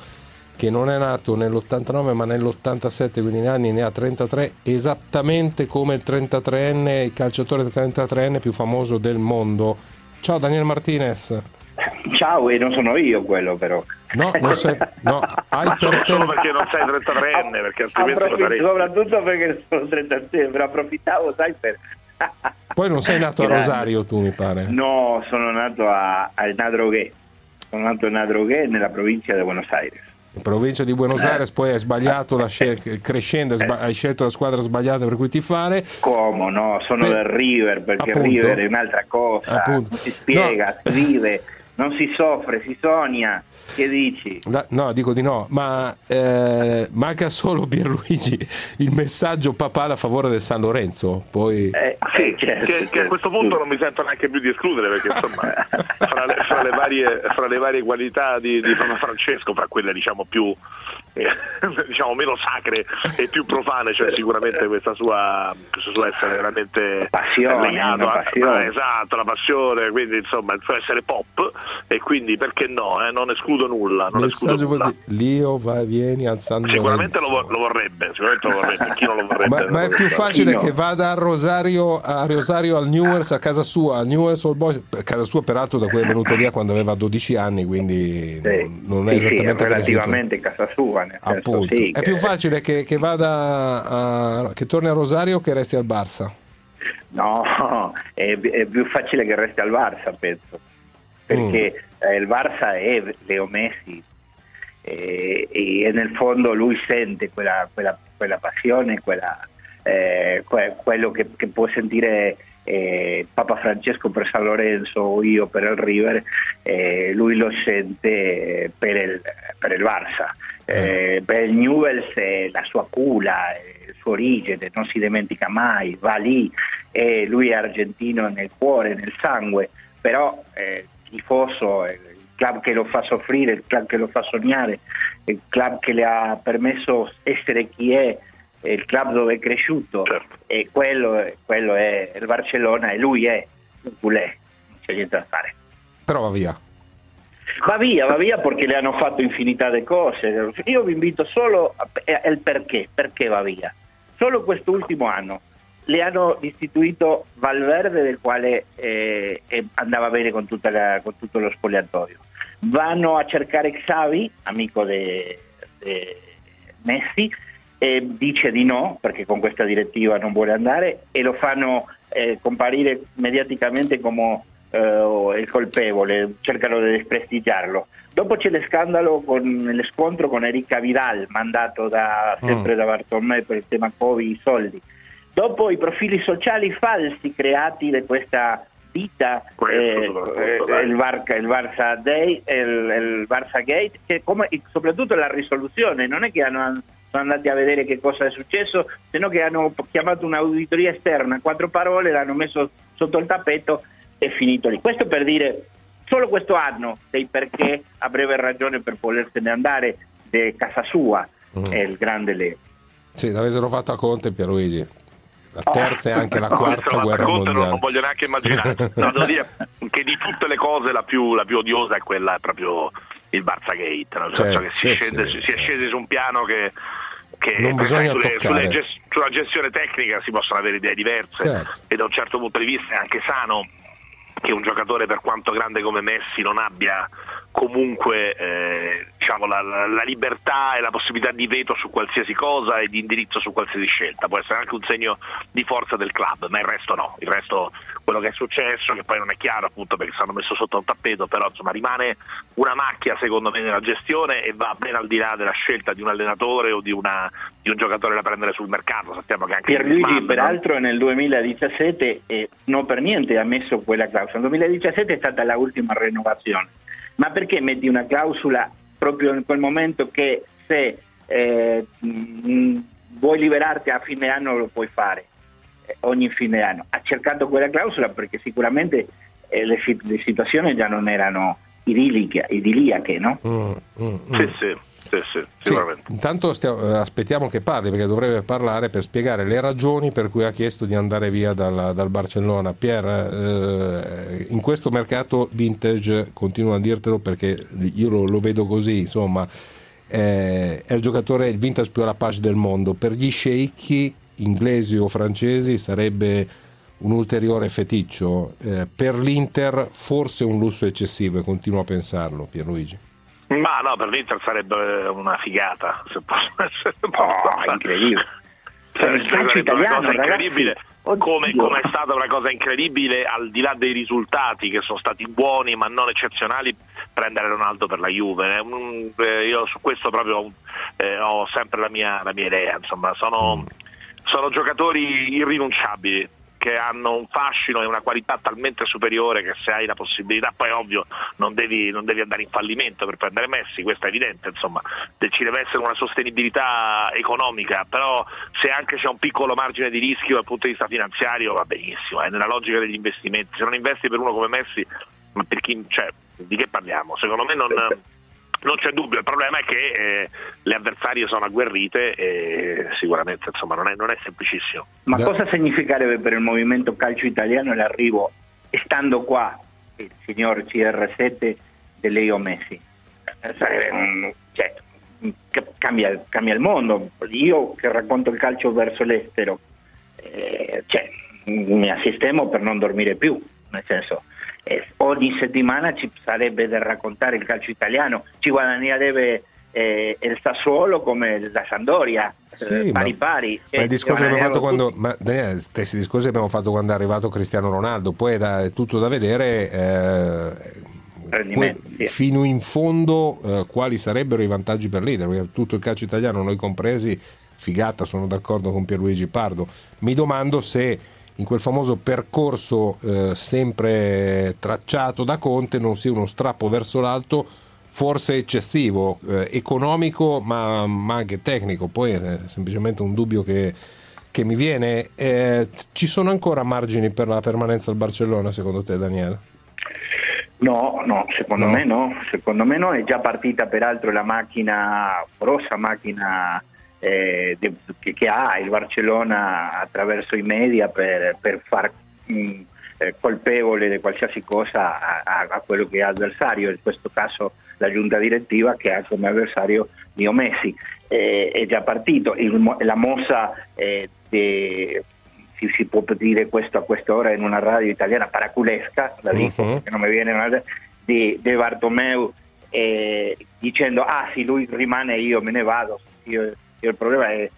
che non è nato nell'89 ma nell'87, quindi ne anni ne ha 33, esattamente come il 33enne, il calciatore 33enne più famoso del mondo. Ciao Daniel Martinez. Ciao, e non sono io quello però. No, non sei, no, hai solo, per te... solo perché non sei 33enne, perché altrimenti lo Approfitto, sarei. soprattutto perché sono 36, però approfittavo, sai, per... Poi non sei nato a. Rosario tu, mi pare. No, sono nato a, al Nadrogué. Sono nato a Nadrogué nella provincia di Buenos Aires. In provincia di Buenos Aires, poi hai sbagliato la scel- crescendo, hai sba- hai scelto la squadra sbagliata per cui ti fare. Come no? Sono Beh, del River, perché appunto. il River è un'altra cosa. Appunto. Non si spiega, si vive, non si soffre, si sogna. Che dici? Da- no, dico di no, ma eh, manca solo Pierluigi il messaggio papale a favore del San Lorenzo. Poi Eh, Sì, certo, che, che a questo punto non mi sento neanche più di escludere perché insomma fra le, le varie, fra le varie qualità di, di Francesco, fra quelle diciamo più eh, diciamo meno sacre e più profane, c'è sicuramente questa sua, questo suo essere veramente Passione, legato a- passione. ah, esatto, la passione, quindi insomma il suo essere pop e quindi perché no, eh, non escludo nulla, non escludo nulla. di Lio vai vieni al San Sicuramente lo, vo- lo vorrebbe, sicuramente lo vorrebbe, chi non lo vorrebbe? Ma, ma è più facile che vada a Rosario, a Rosario al Newells a casa sua, al Newells Old Boys, a casa sua peraltro da cui è venuto via quando aveva 12 anni, quindi Sì. non è Sì, sì, esattamente cresciuto. relativamente casa sua. Senso, Appunto. sì, è che- più facile che, che vada a, che torni a Rosario o che resti al Barça. No, è, è più facile che resti al Barça, penso. Perché Mm. eh, il Barça è Leo Messi e, e nel fondo lui sente quella, quella- quella passione, quella, eh, que- quello che, che può sentire eh, Papa Francesco per San Lorenzo io per il River, eh, lui lo sente per il, per il Barça. Eh, per il Newell's la sua culla, il suo origine, non si dimentica mai, va lì, lui è argentino nel cuore, nel sangue, però eh, tifoso, eh, il club che lo fa soffrire, il club che lo fa sognare, il club che le ha permesso essere chi è il club dove è cresciuto e quello, quello è il Barcellona e lui è un culé, non c'è niente da fare. Però va via. Va via, va via perché le hanno fatto infinità di cose. Io vi invito solo al perché, perché va via. Solo quest'ultimo anno le hanno istituito Valverde del quale eh, andava bene con, la, con, tutto lo spogliatoio. Vanno a cercare Xavi, amico di Messi, dice di no perché con questa direttiva non vuole andare e lo fanno eh, comparire mediaticamente come eh, il colpevole, cercano di desprestigiarlo. Dopo c'è lo scandalo con lo scontro con Erika Vidal, mandato da, sempre mm. da Bartolomei per il tema Covid, i soldi. Dopo i profili sociali falsi creati da questa vita, eh, eh, il, Barca, il Barça Day, il, il Barça Gate, che come, soprattutto la risoluzione, non è che hanno sono andati a vedere che cosa è successo, se no che hanno chiamato un'auditoria esterna, quattro parole, l'hanno messo sotto il tappeto e finito lì. Questo per dire solo questo anno dei perché avrebbe ragione per volersene andare di casa sua, mm. è il grande Leo. Sì, l'avessero fatto a Conte Pierluigi. La terza e anche la quarta no, guerra mondiale. Non voglio neanche immaginare. No, devo dire che di tutte le cose la più, la più odiosa è quella proprio il Barça Gate, no? cioè, certo, si, sì, scende, sì, si, è scesi su un piano che che non bisogna sulle, toccare. Sulle, sulla gestione tecnica si possono avere idee diverse certo. e da un certo punto di vista è anche sano che un giocatore per quanto grande come Messi non abbia comunque eh, diciamo, la, la, libertà e la possibilità di veto su qualsiasi cosa e di indirizzo su qualsiasi scelta. Può essere anche un segno di forza del club, ma il resto no. Il resto, quello che è successo, che poi non è chiaro appunto perché stanno messo sotto un tappeto, però insomma rimane una macchia secondo me nella gestione e va ben al di là della scelta di un allenatore o di, una, di un giocatore da prendere sul mercato. Sappiamo che anche Pierluigi peraltro nel 2017 eh, non per niente ha messo quella clausola. Nel 2017 è stata l'ultima rinnovazione ma perché metti una clausola proprio in quel momento che se eh, mh, vuoi liberarti a fine anno lo puoi fare, eh, ogni fine anno? Ha cercato quella clausola perché sicuramente eh, le, le, situazioni già non erano idilliche, idilliache, no? Mm, mm, mm. Sì, sì. Sì, sì, sicuramente. Sì, intanto stiamo, eh, aspettiamo che parli perché dovrebbe parlare per spiegare le ragioni per cui ha chiesto di andare via dal, dal Barcellona. Pier, eh, in questo mercato vintage, continuo a dirtelo perché io lo, lo vedo così, insomma, eh, è il giocatore, il vintage più alla page del mondo. Per gli sceicchi inglesi o francesi sarebbe un ulteriore feticcio. Eh, per l'Inter forse un lusso eccessivo e continuo a pensarlo, Pierluigi. Ma no, per l'Inter sarebbe una figata, se posso essere oh, incredibile. Cioè, sarebbe italiano, una cosa incredibile. Come, come, è stata una cosa incredibile, al di là dei risultati che sono stati buoni ma non eccezionali, prendere Ronaldo per la Juve. Eh, io su questo proprio eh, ho sempre la mia, la mia idea. Insomma, sono, mm. sono giocatori irrinunciabili che hanno un fascino e una qualità talmente superiore che se hai la possibilità, poi ovvio non devi, non devi andare in fallimento per prendere Messi, questo è evidente, insomma ci deve essere una sostenibilità economica, però se anche c'è un piccolo margine di rischio dal punto di vista finanziario va benissimo, è nella logica degli investimenti, se non investi per uno come Messi, ma per chi, cioè, di che parliamo? Secondo me non non c'è dubbio, il problema è che eh, le avversarie sono agguerrite e sicuramente insomma, non, è, non, è, semplicissimo. Ma da... cosa significherebbe per il movimento calcio italiano l'arrivo, stando qua, il signor CR7 di Leo Messi? Eh, cioè, cambia, cambia, il mondo. Io che racconto il calcio verso l'estero, eh, cioè, mi assistemo per non dormire più, nel senso eh, ogni settimana ci sarebbe da raccontare il calcio italiano, ci guadagnerebbe eh, il Sassuolo come la Sandoria, sì, eh, pari ma, pari. Ma il discorso abbiamo fatto quando, ma, Daniele, stessi discorsi abbiamo fatto quando è arrivato Cristiano Ronaldo, poi è tutto da vedere. Eh, que, sì. fino in fondo eh, quali sarebbero i vantaggi per l'Inter perché tutto il calcio italiano noi compresi figata sono d'accordo con Pierluigi Pardo mi domando se in quel famoso percorso eh, sempre tracciato da Conte non sia uno strappo verso l'alto forse eccessivo, eh, economico ma, ma, anche tecnico, poi è semplicemente un dubbio che, che mi viene. Eh, ci sono ancora margini per la permanenza al Barcellona secondo te Daniele? No, no, secondo no. me no, secondo me no, è già partita peraltro la macchina, grossa macchina eh, che, ha il Barcellona attraverso i media per, per far mh, mm, eh, colpevole di qualsiasi cosa a, a, a, quello che è avversario, in questo caso la giunta direttiva che ha come avversario Nio Messi. Eh, è già partito, Il, la mossa eh, de, si, si, può dire questo a quest'ora in una radio italiana paraculesca, la dico uh-huh. che non mi viene una di, di Bartomeu eh, dicendo ah sì lui rimane io me ne vado io il problema è,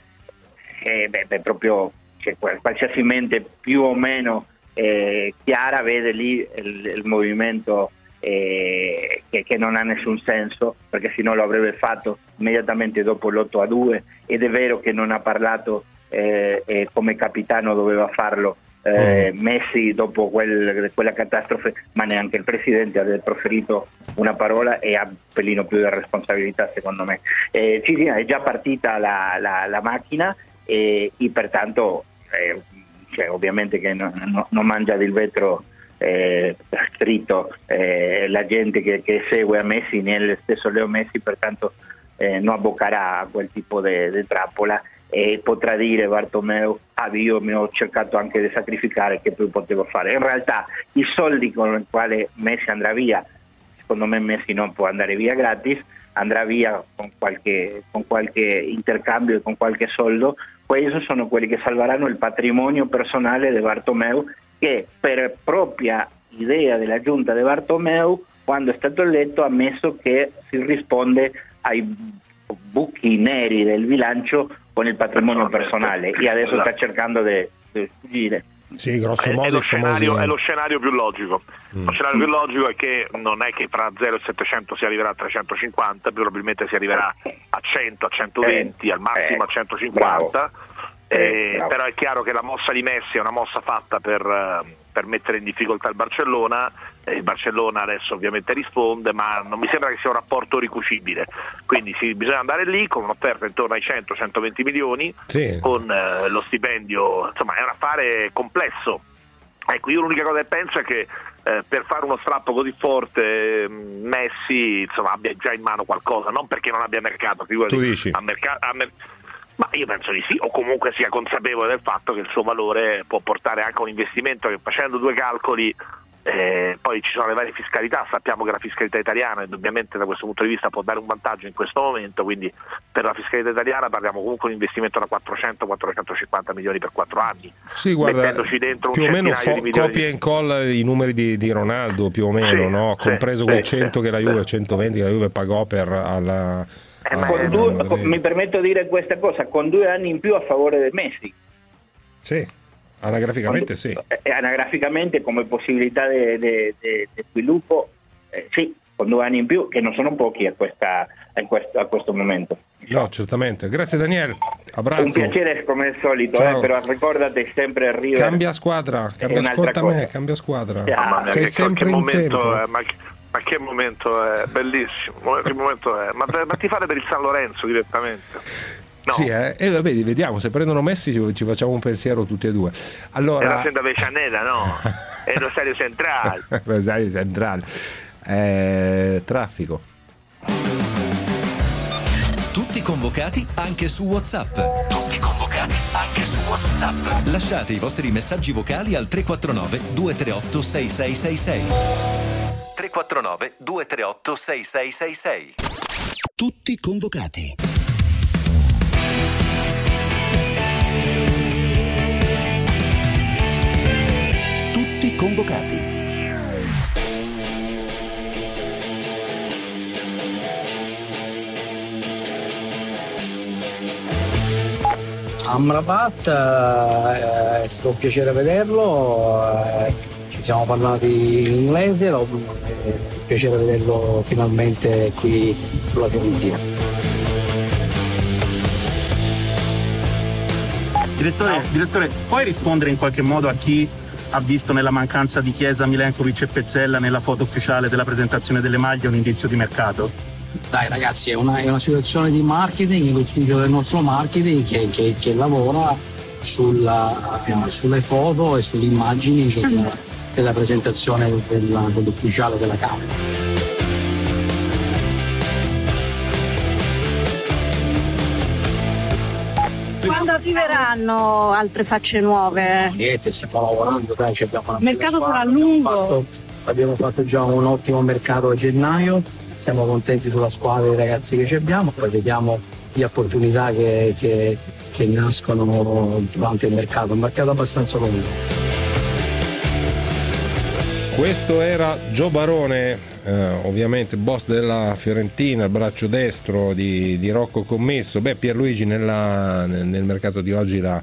è beh, beh, proprio cioè, qualsiasi mente più o meno eh, chiara vede lì il, il movimento eh, che, che, non ha nessun senso perché se no lo avrebbe fatto immediatamente dopo l'8 a 2 ed è vero che non ha parlato eh, come capitano doveva farlo eh, mm. Messi dopo quel, quella catastrofe, ma neanche il presidente ha proferito una parola e ha un pelino più di responsabilità secondo me. Eh, sì, è già partita la, la, la macchina e, e pertanto eh, cioè, ovviamente che non, no, non mangia del vetro eh, eh, la gente che, che, segue a Messi né lo stesso Leo Messi pertanto eh, non abboccherà a quel tipo di trappola e potrà dire Bartomeu ho cercato anche di sacrificare che più potevo fare in realtà i soldi con i quali Messi andrà via secondo me Messi non può andare via gratis andrà via con qualche, con qualche intercambio e con qualche soldo questi sono quelli che salveranno il patrimonio personale di Bartomeu che per propria idea della giunta di Bartomeu quando è stato eletto ha ammesso che si risponde ai buchi neri del bilancio con il patrimonio personale e adesso sta cercando di fuggire. Sì, grosso è, modo è lo, scenario, è lo scenario più logico. Mm. Lo scenario più logico è che non è che tra 0 e 700 si arriverà a 350, probabilmente si arriverà a 100, a 120, eh, al massimo eh, a 150. Eh, però è chiaro che la mossa di Messi è una mossa fatta per, per mettere in difficoltà il Barcellona il Barcellona adesso ovviamente risponde, ma non mi sembra che sia un rapporto ricucibile. Quindi sì, bisogna andare lì con un'offerta intorno ai 100-120 milioni, sì. con eh, lo stipendio, insomma è un affare complesso. Ecco, io l'unica cosa che penso è che eh, per fare uno strappo così forte mm, Messi insomma, abbia già in mano qualcosa, non perché non abbia mercato, figurati, tu dici? A mercato, a mer- ma io penso di sì, o comunque sia consapevole del fatto che il suo valore può portare anche a un investimento che facendo due calcoli eh, poi ci sono le varie fiscalità, sappiamo che la fiscalità italiana indubbiamente da questo punto di vista può dare un vantaggio in questo momento, quindi per la fiscalità italiana parliamo comunque di un investimento da 400-450 milioni per 4 anni. Sì, guarda, più o meno fo- copia e incolla i numeri di, di Ronaldo, più o meno, sì, no? compreso sì, quei 100 sì, che la Juve, 120 che la Juve pagò per alla... Eh, due, mi permetto di dire questa cosa, con due anni in più a favore del Messi. Sì. Anagraficamente Quando, sì. Eh, anagraficamente come possibilità di sviluppo, eh, sì, con due anni in più, che non sono pochi a, questa, a, questo, a questo, momento. No, certamente. Grazie Daniele, abbraccio. Un piacere come al solito, eh, però ricordate sempre Rio. Cambia squadra, cambia ascolta me, cambia squadra. Yeah. Sei sempre in tempo. È, ma, ma, che momento è, bellissimo. Che momento è. Ma, ma ti fare per il San Lorenzo direttamente. No. Sì, eh? e vabbè, vediamo, se prendono Messi ci, facciamo un pensiero tutti e due. Allora... È la senda Vecianella, no? È il Rosario Centrale. Rosario Centrale. Eh, traffico. Tutti convocati anche su WhatsApp. Tutti convocati anche su WhatsApp. Lasciate i vostri messaggi vocali al 349 238 6666. 349 238 6666. Tutti convocati. convocati. Amrabat eh, è stato un piacere vederlo, eh, siamo parlati in inglese, è un piacere vederlo finalmente qui sulla Fiorentina. Direttore, direttore, puoi rispondere in qualche modo a chi ha visto nella mancanza di Chiesa, Milenkovic e Pezzella nella foto ufficiale della presentazione delle maglie un indizio di mercato? Dai ragazzi, è una, è una situazione di marketing, l'ufficio del nostro marketing che, che, che lavora sulla, sulle foto e sulle immagini della, della presentazione della, dell'ufficiale della Camera. quando arriveranno altre facce nuove? Niente, stiamo lavorando, dai, abbiamo una Il mercato sarà lungo. abbiamo fatto- Abbiamo fatto già un ottimo mercato a gennaio, siamo contenti sulla squadra dei ragazzi che ci abbiamo, poi vediamo le opportunità che, che- che nascono durante il mercato, un mercato abbastanza lungo. Questo era Gio Barone, eh, ovviamente boss della Fiorentina, il braccio destro di, di Rocco Commesso. Beh, Pierluigi nella- nel, nel mercato di oggi la,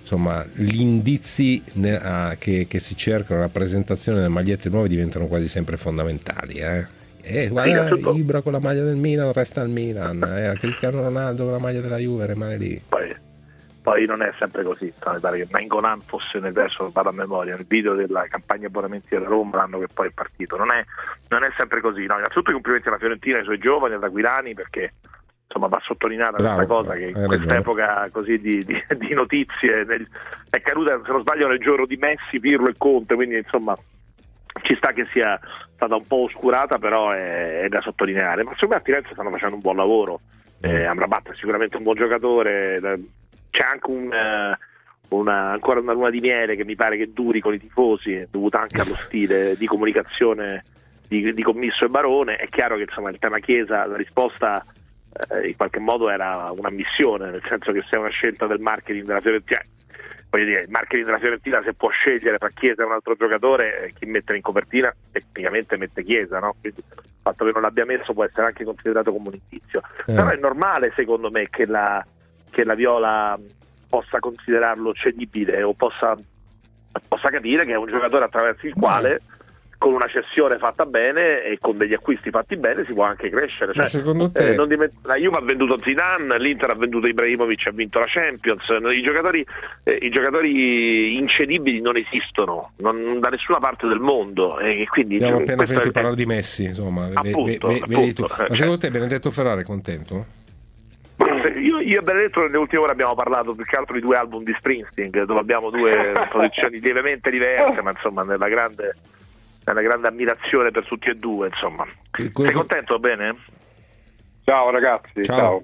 insomma, gli indizi ne- ah, che, che si cercano, la presentazione delle magliette nuove diventano quasi sempre fondamentali. Eh. Eh, guarda, innanzitutto- Ibra con la maglia del Milan resta al Milan, eh, Cristiano Ronaldo con la maglia della Juve rimane lì. Poi, poi non è sempre così, mi pare che Mangonan fosse nel verso, vado a memoria, nel video della campagna abbonamenti della Roma l'anno che poi è partito. Non è, non è sempre così. No, innanzitutto i complimenti alla Fiorentina, ai suoi giovani, ad Aquilani, perché insomma va sottolineata Bravo, questa cosa che in quest'epoca così di, di- di notizie nel- è caduta, se non sbaglio, nel giorno di Messi, Pirlo e Conte, quindi insomma ci sta che sia stata un po' oscurata, però è, è da sottolineare. Ma secondo me a Firenze stanno facendo un buon lavoro. Eh, Amrabat è sicuramente un buon giocatore. C'è anche un, eh, una, ancora una luna di miele che mi pare che duri con i tifosi, dovuta anche allo stile di comunicazione di, di Commisso e Barone. È chiaro che insomma, il tema Chiesa, la risposta eh, in qualche modo era una missione, nel senso che se è una scelta del marketing della Fiorentina, voglio dire, il marketing della Fiorentina se può scegliere tra Chiesa e un altro giocatore, eh, chi mettere in copertina tecnicamente mette Chiesa, no? Quindi il fatto che non l'abbia messo può essere anche considerato come un indizio. Eh. Però è normale secondo me che la, che la Viola possa considerarlo cedibile o possa, possa capire che è un giocatore attraverso il quale con una cessione fatta bene e con degli acquisti fatti bene si può anche crescere. Cioè, secondo te- eh, non diment- la Juve ha venduto Zidane, l'Inter ha venduto Ibrahimovic ha vinto la Champions. I giocatori, eh, i giocatori incedibili non esistono non- da nessuna parte del mondo. E quindi, Abbiamo cioè, appena finito di è- parlare di Messi, insomma, ve- ve- Appunto, ve- vedi tu. appunto, eh, Ma secondo te Benedetto Ferrari è contento? Io, io e Benedetto nelle ultime ore abbiamo parlato più che altro di due album di Springsteen, dove abbiamo due posizioni lievemente diverse, ma insomma nella grande, nella grande ammirazione per tutti e due. Insomma. Sei contento? Bene? Ciao ragazzi, ciao.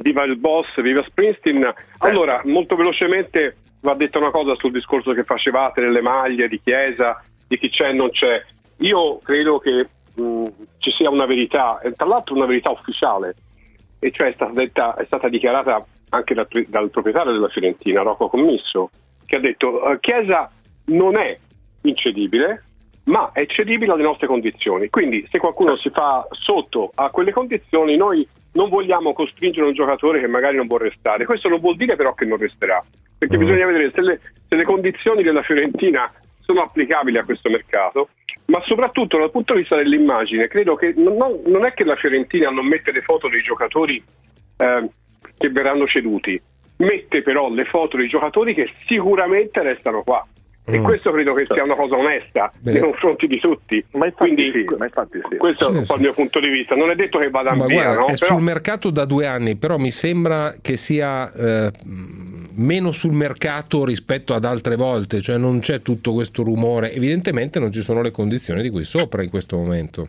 Viva il boss, viva Springsteen. Allora, molto velocemente va detta una cosa sul discorso che facevate delle maglie di Chiesa, di chi c'è e non c'è. Io credo che mh, ci sia una verità, e tra l'altro una verità ufficiale, e cioè è stata, detta, è stata dichiarata anche dal, dal proprietario della Fiorentina, Rocco Commisso, che ha detto eh, Chiesa non è incedibile, ma è cedibile alle nostre condizioni. Quindi se qualcuno si fa sotto a quelle condizioni, noi non vogliamo costringere un giocatore che magari non può restare. Questo non vuol dire però che non resterà, perché bisogna vedere se le, se le condizioni della Fiorentina sono applicabili a questo mercato, ma soprattutto dal punto di vista dell'immagine, credo che non, non- è che la Fiorentina non mette le foto dei giocatori eh, che verranno ceduti, mette però le foto dei giocatori che sicuramente restano qua. E Mm. questo credo che sia una cosa onesta Bene. nei confronti di tutti. Quindi, questo Sì, è un po' sì. il mio punto di vista. Non è detto che vada Ma via, guarda, no? è Però- sul mercato da due anni, però mi sembra che sia eh, meno sul mercato rispetto ad altre volte, cioè non c'è tutto questo rumore. Evidentemente non ci sono le condizioni di qui sopra in questo momento.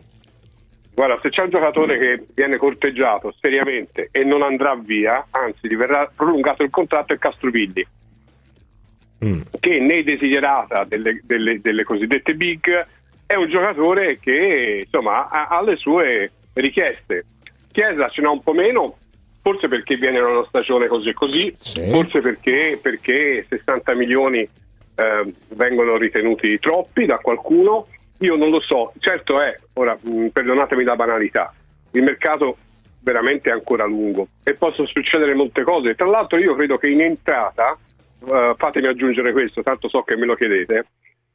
Guarda, se c'è un giocatore che viene corteggiato seriamente e non andrà via, anzi gli verrà prolungato il contratto, è Castrovilli, Mm. che nei desiderata delle, delle- delle cosiddette big è un giocatore che insomma ha, ha le sue richieste. Chiesa ce n'ha un po' meno, forse perché viene da una stagione così e così, forse perché, perché 60 milioni eh, vengono ritenuti troppi da qualcuno, io non lo so, certo è, ora mh, perdonatemi la banalità, il mercato veramente è ancora lungo e possono succedere molte cose, tra l'altro io credo che in entrata, eh, fatemi aggiungere questo, tanto so che me lo chiedete,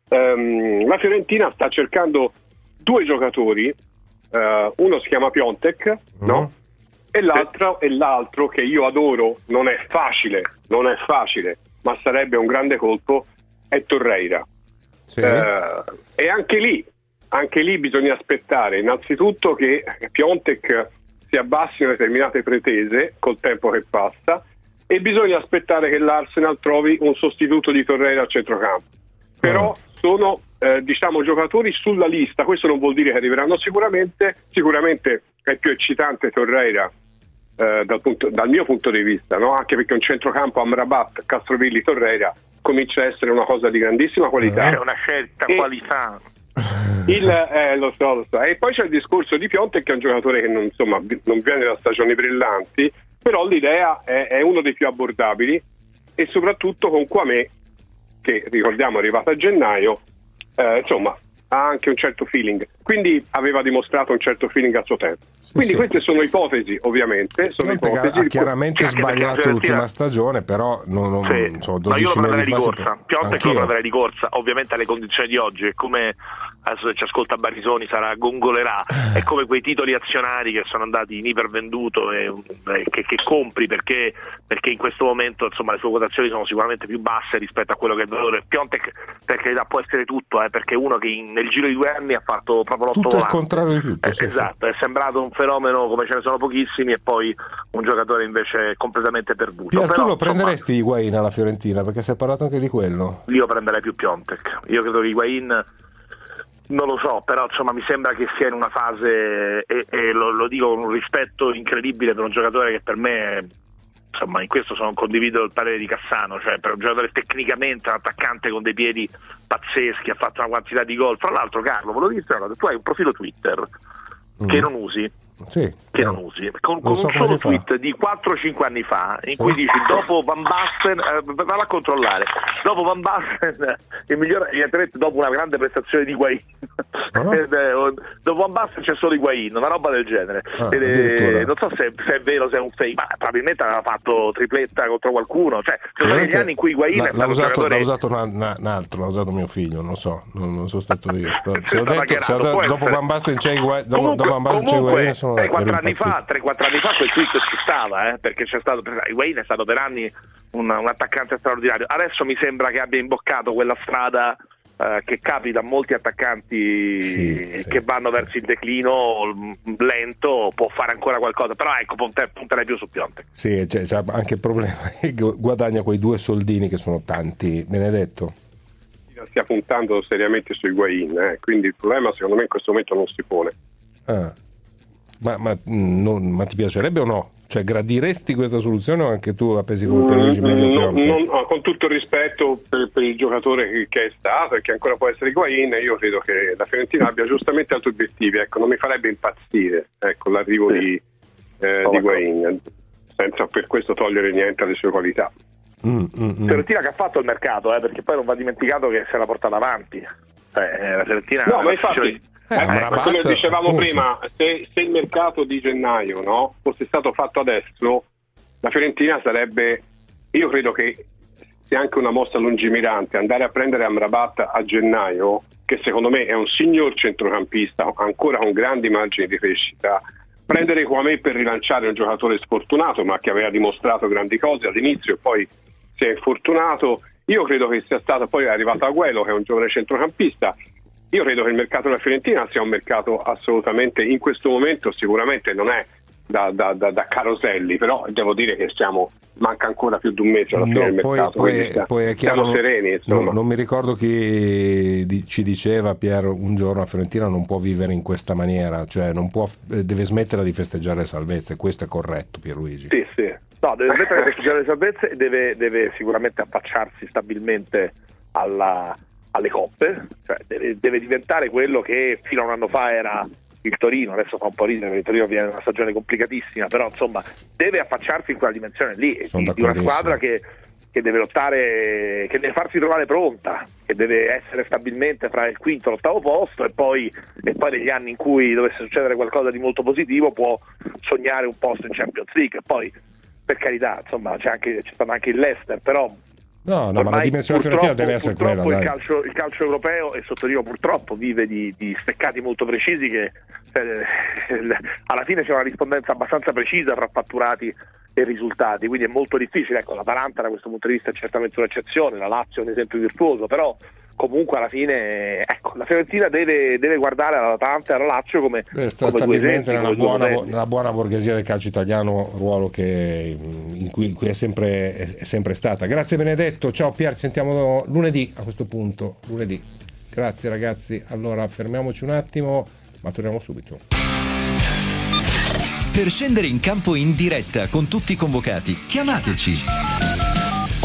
ehm, la Fiorentina sta cercando due giocatori, eh, uno si chiama Piontek, no? E l'altro, e l'altro che io adoro, non è facile, non è facile, ma sarebbe un grande colpo, è Torreira. Eh, e anche lì, anche lì bisogna aspettare. Innanzitutto che Piontek si abbassino determinate pretese col tempo che passa e bisogna aspettare che l'Arsenal trovi un sostituto di Torreira al centrocampo. Però sono eh, diciamo giocatori sulla lista, questo non vuol dire che arriveranno sicuramente, sicuramente è più eccitante Torreira eh, dal, punto- dal mio punto di vista, no? anche perché un centrocampo Amrabat, Castrovilli, Torreira comincia a essere una cosa di grandissima qualità. È una scelta E- qualità. Il, eh, lo so, lo so. E poi c'è il discorso di Piontek che è un giocatore che non, insomma, non viene da stagioni brillanti, però l'idea è, è uno dei più abbordabili e soprattutto con Quame, che ricordiamo è arrivato a gennaio, eh, insomma ha anche un certo feeling, quindi aveva dimostrato un certo feeling a suo tempo. Quindi sì. queste sono ipotesi, ovviamente, sono ipotesi. ha chiaramente Cioè, sbagliato l'ultima stagione, però non, non, Sì, so, ma io 12 lo prenderei mesi di fa. corsa. può- Piontek lo Anch'io. prenderei di corsa, ovviamente alle condizioni di oggi, è come adesso se ci ascolta Barisoni sarà gongolerà, è come quei titoli azionari che sono andati in ipervenduto e, e che, che compri perché, perché in questo momento insomma, le sue quotazioni sono sicuramente più basse rispetto a quello che è il valore. Piontek per carità può essere tutto, eh, perché è uno che in- nel giro di due anni ha fatto proprio l'otto Tutto il contrario di tutto. Eh, sì. Esatto, è sembrato un fenomeno come ce ne sono pochissimi e poi un giocatore invece completamente perduto. Pier, tu Però, lo insomma, prenderesti Higuain alla Fiorentina? Perché si è parlato anche di quello. io prenderei più Piontek. Io credo che Higuain non lo so, però insomma mi sembra che sia in una fase e, e lo, lo dico con un rispetto incredibile per un giocatore che per me insomma in questo sono condivido il parere di Cassano, cioè per un giocatore tecnicamente un attaccante con dei piedi pazzeschi, ha fatto una quantità di gol. Fra l'altro Carlo, dirti una cosa, tu hai un profilo Twitter che Mm. non usi Sì. che non usi con, con so un solo si fa. tweet di 4-5 anni fa in Sì. cui dici dopo Van Basten eh, valla a controllare dopo Van Basten il migliore evidentemente dopo una grande prestazione di Higuain Ed, eh, dopo Van Basten c'è solo Higuain una roba del genere Ah, eh, non so se, se è vero se è un fake ma probabilmente aveva fatto tripletta contro qualcuno cioè ci sono stati gli anni in cui Higuain è L'ha, stato usato, giocatore l'ha usato una- una- un altro, l'ha usato mio figlio, non so, non, non sono stato io. Se ho detto, se ho detto- dopo. Van Basten c'è Higuain, dopo, Comunque, dopo Van Basten c'è comunque, Higuain, sono 3-4 ero anni fa, impazzito. 3-4 anni fa quel tweet ci stava, eh, perché c'è stato Higuain è stato per anni un, un attaccante straordinario. Adesso mi sembra che abbia imboccato quella strada eh, che capita a molti attaccanti Sì, sì, che vanno verso il declino lento, può fare ancora qualcosa, però ecco, punte- punterei più su Piontek. Sì, c'è, c'è anche il problema che gu- guadagna quei due soldini che sono tanti. Benedetto? Stia puntando seriamente sui Higuain, eh, quindi il problema secondo me in questo momento non si pone. Ah. Ma, ma, mm, non- ma ti piacerebbe o no? Cioè, gradiresti questa soluzione o anche tu la pesi come meglio Mm, no, Piontek? non- ah, con tutto il rispetto per, per il giocatore che, che è stato e che ancora può essere Higuain, io credo che la Fiorentina abbia giustamente altri obiettivi. Ecco, non mi farebbe impazzire ecco, l'arrivo di, eh, di Higuain, senza per questo togliere niente alle sue qualità. Mm, mm, mm. Fiorentina che ha fatto il mercato, eh, perché poi non va dimenticato che se l'ha portata avanti. Cioè, eh, la Fiorentina No, ma infatti, eh, Amrabat, come dicevamo appunto. prima, se, se il mercato di gennaio no, fosse stato fatto adesso, la Fiorentina sarebbe, io credo che sia anche una mossa lungimirante andare a prendere Amrabat a gennaio, che secondo me è un signor centrocampista, ancora con grandi margini di crescita, prendere Kwame per rilanciare un giocatore sfortunato, ma che aveva dimostrato grandi cose all'inizio e poi si è infortunato. Io credo che sia stato poi arrivato Aguelo, che è un giovane centrocampista. Io credo che il mercato della Fiorentina sia un mercato assolutamente, in questo momento sicuramente non è da, da- da- da caroselli, però devo dire che siamo, manca ancora più di un mese alla fine No, del poi, mercato, poi- sta- poi è chiaro, siamo sereni. Insomma. non, non mi ricordo chi ci diceva Pier un giorno la Fiorentina non può vivere in questa maniera, cioè non può, eh, deve smettere di festeggiare le salvezze, questo è corretto Pierluigi. Sì, sì. No, deve smettere di festeggiare le salvezze e deve, deve sicuramente affacciarsi stabilmente alla- alle coppe, cioè deve, deve diventare quello che fino a un anno fa era il Torino, adesso fa un po' ridere perché il Torino viene una stagione complicatissima, però insomma deve affacciarsi in quella dimensione lì, Sono di, una squadra che, che deve lottare, che deve farsi trovare pronta, che deve essere stabilmente fra il quinto e l'ottavo posto e poi, e poi negli anni in cui dovesse succedere qualcosa di molto positivo può sognare un posto in Champions League. E poi per carità, insomma, c'è, anche, c'è stato anche il Leicester, però No, no, ma la ormai dimensione fiorentina deve essere quella. il calcio, il calcio europeo, e sottolineo purtroppo, vive di, di steccati molto precisi che eh, alla fine c'è una rispondenza abbastanza precisa tra fatturati e risultati, quindi è molto difficile. Ecco, l'Atalanta da questo punto di vista è certamente un'eccezione, la Lazio è un esempio virtuoso, però comunque alla fine ecco, la Fiorentina deve, deve guardare all'Atalanta e alla Lazio come, Eh, sta come due stabilmente esempi, nella buona, nella buona borghesia del calcio italiano, ruolo che, in cui, in cui è, sempre, è- è sempre stata. Grazie Benedetto, ciao Pier, ci sentiamo lunedì a questo punto. Lunedì. Grazie ragazzi, allora fermiamoci un attimo, ma torniamo subito. Per scendere in campo in diretta con tutti i convocati, chiamateci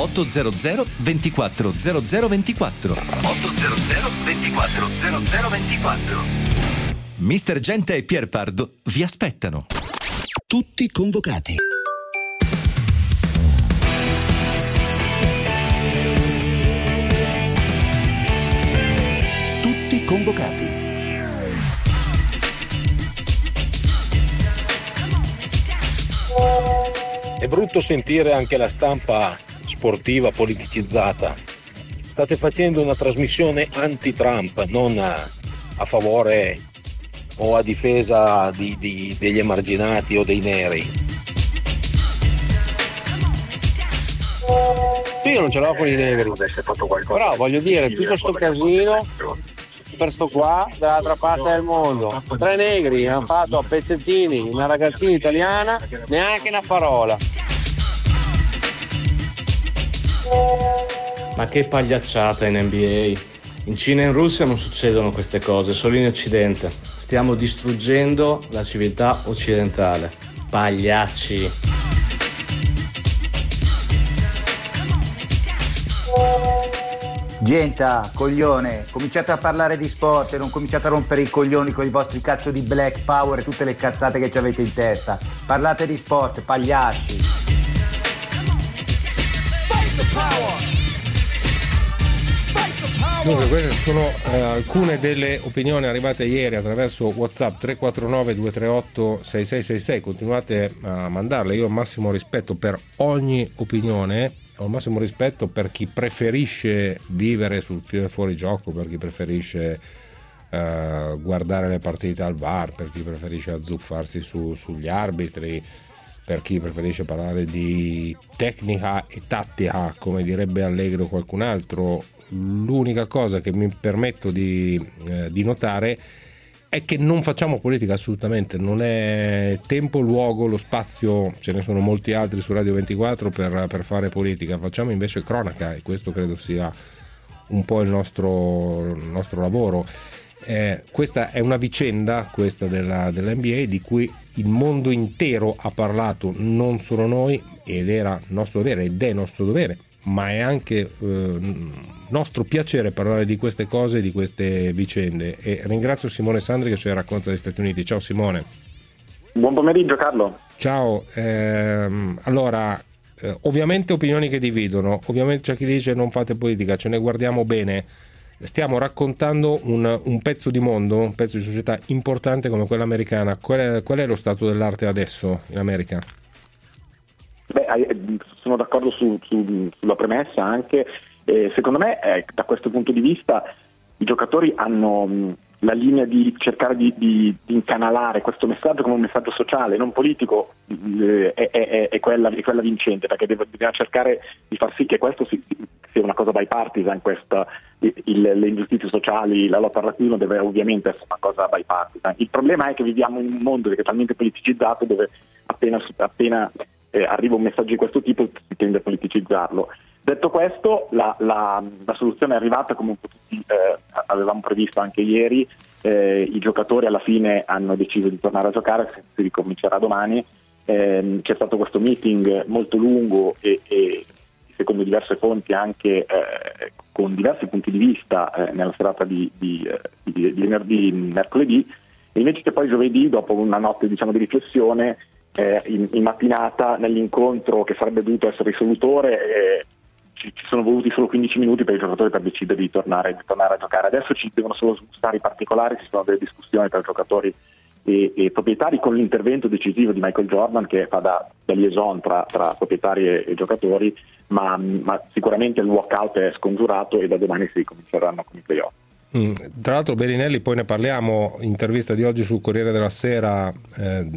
800 24 0024 800 24 0024 Mister Gente e Pierpardo vi aspettano. Tutti convocati. Tutti convocati. È brutto sentire anche la stampa sportiva politicizzata. State facendo una trasmissione anti-Trump, non a, a favore o a difesa di- di- degli emarginati o dei neri. Io non ce l'ho con i negri, però voglio dire, tutto sto casino per sto qua dall'altra parte del mondo. Tre negri hanno fatto a pezzettini una ragazzina italiana, neanche una parola. Ma che pagliacciata in NBA. In Cina e in Russia non succedono queste cose, solo in Occidente. Stiamo distruggendo la civiltà occidentale. Pagliacci. Genta, coglione, cominciate a parlare di sport e non cominciate a rompere i coglioni con i vostri cazzo di black power e tutte le cazzate che ci avete in testa. Parlate di sport, pagliacci. Dunque, queste sono eh, alcune delle opinioni arrivate ieri attraverso WhatsApp 349 238 6666. Continuate a mandarle. Io ho il massimo rispetto per ogni opinione. Ho il massimo rispetto per chi preferisce vivere sul fuori gioco, per chi preferisce eh, guardare le partite al VAR, per chi preferisce azzuffarsi su- sugli arbitri, per chi preferisce parlare di tecnica e tattica, come direbbe Allegro o qualcun altro, l'unica cosa che mi permetto di, eh, di notare è che non facciamo politica assolutamente, non è tempo, luogo, lo spazio, ce ne sono molti altri su Radio 24 per, per fare politica, facciamo invece cronaca e questo credo sia un po' il nostro, il nostro lavoro. Eh, questa è una vicenda, questa della, dell'NBA, di cui il mondo intero ha parlato, non solo noi, ed era nostro dovere, ed è nostro dovere, ma è anche eh, nostro piacere parlare di queste cose, di queste vicende. E ringrazio Simone Sandri che le racconta dagli Stati Uniti. Ciao Simone. Buon pomeriggio Carlo. Ciao, ehm, allora, eh, ovviamente opinioni che dividono, ovviamente c'è chi dice non fate politica, ce ne guardiamo bene. Stiamo raccontando un, un pezzo di mondo, un pezzo di società importante come quella americana. Qual è, qual è lo stato dell'arte adesso in America? Beh, sono d'accordo su- su- sulla premessa anche. Eh, secondo me, eh, da questo punto di vista, i giocatori hanno mh, la linea di cercare di, di- di incanalare questo messaggio come un messaggio sociale, non politico, eh, è, è- è quella, è quella vincente, perché deve- bisogna cercare di far sì che questo si- sia una cosa bipartisan, questa, il- le ingiustizie sociali, la lotta al razzismo deve ovviamente essere una cosa bipartisan. Il problema è che viviamo in un mondo che è talmente politicizzato dove appena, appena eh, arriva un messaggio di questo tipo si tende a politicizzarlo. Detto questo, la, la- la soluzione è arrivata come tutti eh, avevamo previsto anche ieri, eh, i giocatori alla fine hanno deciso di tornare a giocare, si, si ricomincerà domani, Ehm, c'è stato questo meeting molto lungo e, e secondo diverse fonti anche eh, con diversi punti di vista eh, nella serata di, di, eh, di- di venerdì, mercoledì, e invece che poi giovedì, dopo una notte diciamo, di riflessione, eh, in, in mattinata nell'incontro che sarebbe dovuto essere risolutore, eh, ci, ci sono voluti solo 15 minuti per i giocatori per decidere di tornare, di tornare a giocare. Adesso ci devono solo spostare i particolari, ci sono delle discussioni tra giocatori e, e proprietari con l'intervento decisivo di Michael Jordan che fa da, da liaison tra, tra proprietari e, e giocatori, ma, ma sicuramente il walkout è scongiurato e da domani si cominceranno con i playoff. Mm, Tra l'altro Berinelli, poi ne parliamo, intervista di oggi sul Corriere della Sera, eh,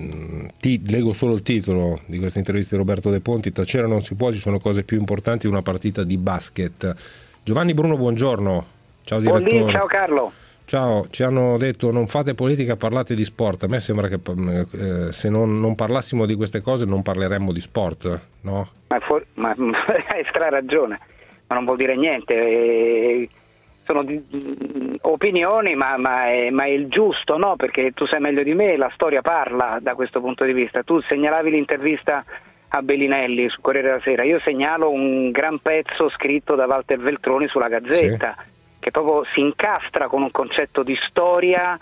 ti leggo solo il titolo di questa intervista di Roberto De Ponti, tacere non si può, ci sono cose più importanti di una partita di basket. Giovanni Bruno, buongiorno. Ciao direttore. Buondì, ciao Carlo. Ciao, ci hanno detto non fate politica, parlate di sport. A me sembra che eh, se non, non parlassimo di queste cose non parleremmo di sport, no? Ma, fu- ma hai stra ragione, ma non vuol dire niente. Eh, sono di- mh, opinioni, ma, ma è, ma è il giusto, no? Perché tu sai meglio di me, la storia parla da questo punto di vista. Tu segnalavi l'intervista a Bellinelli su Corriere della Sera, io segnalo un gran pezzo scritto da Walter Veltroni sulla Gazzetta, che proprio si incastra con un concetto di storia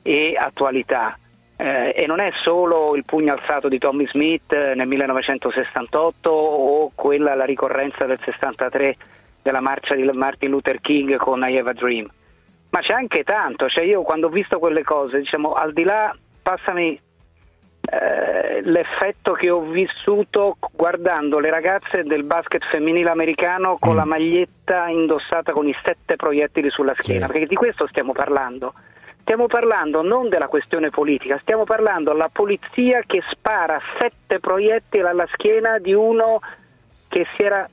e attualità. Eh, e non è solo il pugno alzato di Tommy Smith eh, nel 1968 o quella la ricorrenza del 63 della marcia di Martin Luther King con I Have a Dream, ma c'è anche tanto, cioè io quando ho visto quelle cose, diciamo, al di là, passami eh, l'effetto che ho vissuto guardando le ragazze del basket femminile americano con la maglietta indossata con i sette proiettili sulla schiena, perché di questo stiamo parlando. Stiamo parlando non della questione politica, stiamo parlando della polizia che spara sette proiettili alla schiena di uno che si era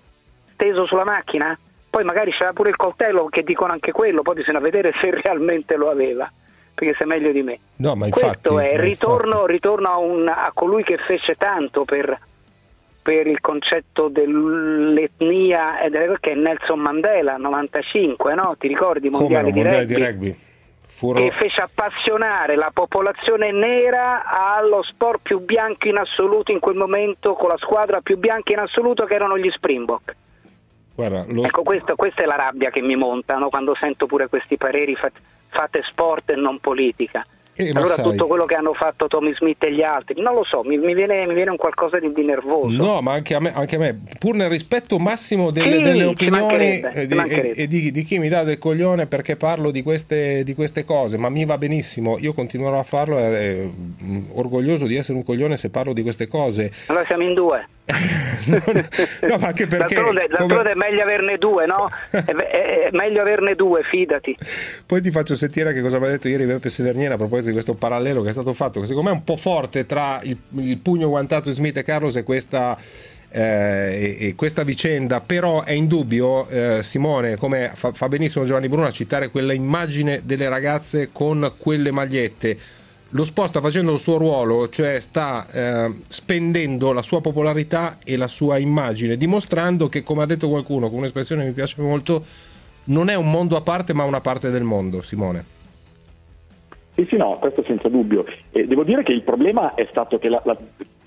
steso sulla macchina. Poi magari c'era pure il coltello che dicono anche quello, poi bisogna vedere se realmente lo aveva, perché sei meglio di me. No, ma infatti, Questo è, ritorno, ritorno a, un- a colui che fece tanto per, per il concetto dell'etnia, e delle- che è Nelson Mandela, 95, no? Ti ricordi? i Come no, mondiali di di rugby? rugby. Furono... che fece appassionare la popolazione nera allo sport più bianco in assoluto in quel momento, con la squadra più bianca in assoluto che erano gli Springbok. Guarda, lo- Ecco, questo- questa è la rabbia che mi monta no? quando sento pure questi pareri fa- fate sport e non politica. Eh, allora sai- tutto quello che hanno fatto Tommy Smith e gli altri, non lo so, mi, mi viene, mi viene un qualcosa di, di nervoso. No, ma anche a, me, anche a me, pur nel rispetto massimo delle, Sì, delle opinioni e, ci di, mancherebbe. e- e di- di chi mi dà del coglione perché parlo di queste, di queste cose, ma mi va benissimo, io continuerò a farlo, e mm, orgoglioso di essere un coglione se parlo di queste cose. Allora siamo in due. No, ma anche perché... d'altronde, come- è meglio averne due, no? è, è- è meglio averne due, fidati. Poi ti faccio sentire che cosa mi ha detto ieri Beppe Severniera a proposito di questo parallelo che è stato fatto, che secondo me è un po' forte tra il, il pugno guantato di Smith e Carlos e questa, eh, e- e questa vicenda, però è indubbio, eh, Simone, come fa, fa benissimo Giovanni Bruno a citare quella immagine delle ragazze con quelle magliette. Lo sport sta facendo il suo ruolo, cioè sta eh, spendendo la sua popolarità e la sua immagine, dimostrando che, come ha detto qualcuno, con un'espressione che mi piace molto, non è un mondo a parte, ma una parte del mondo, Simone. Sì, sì, no, questo senza dubbio. E devo dire che il problema è stato che, la- la-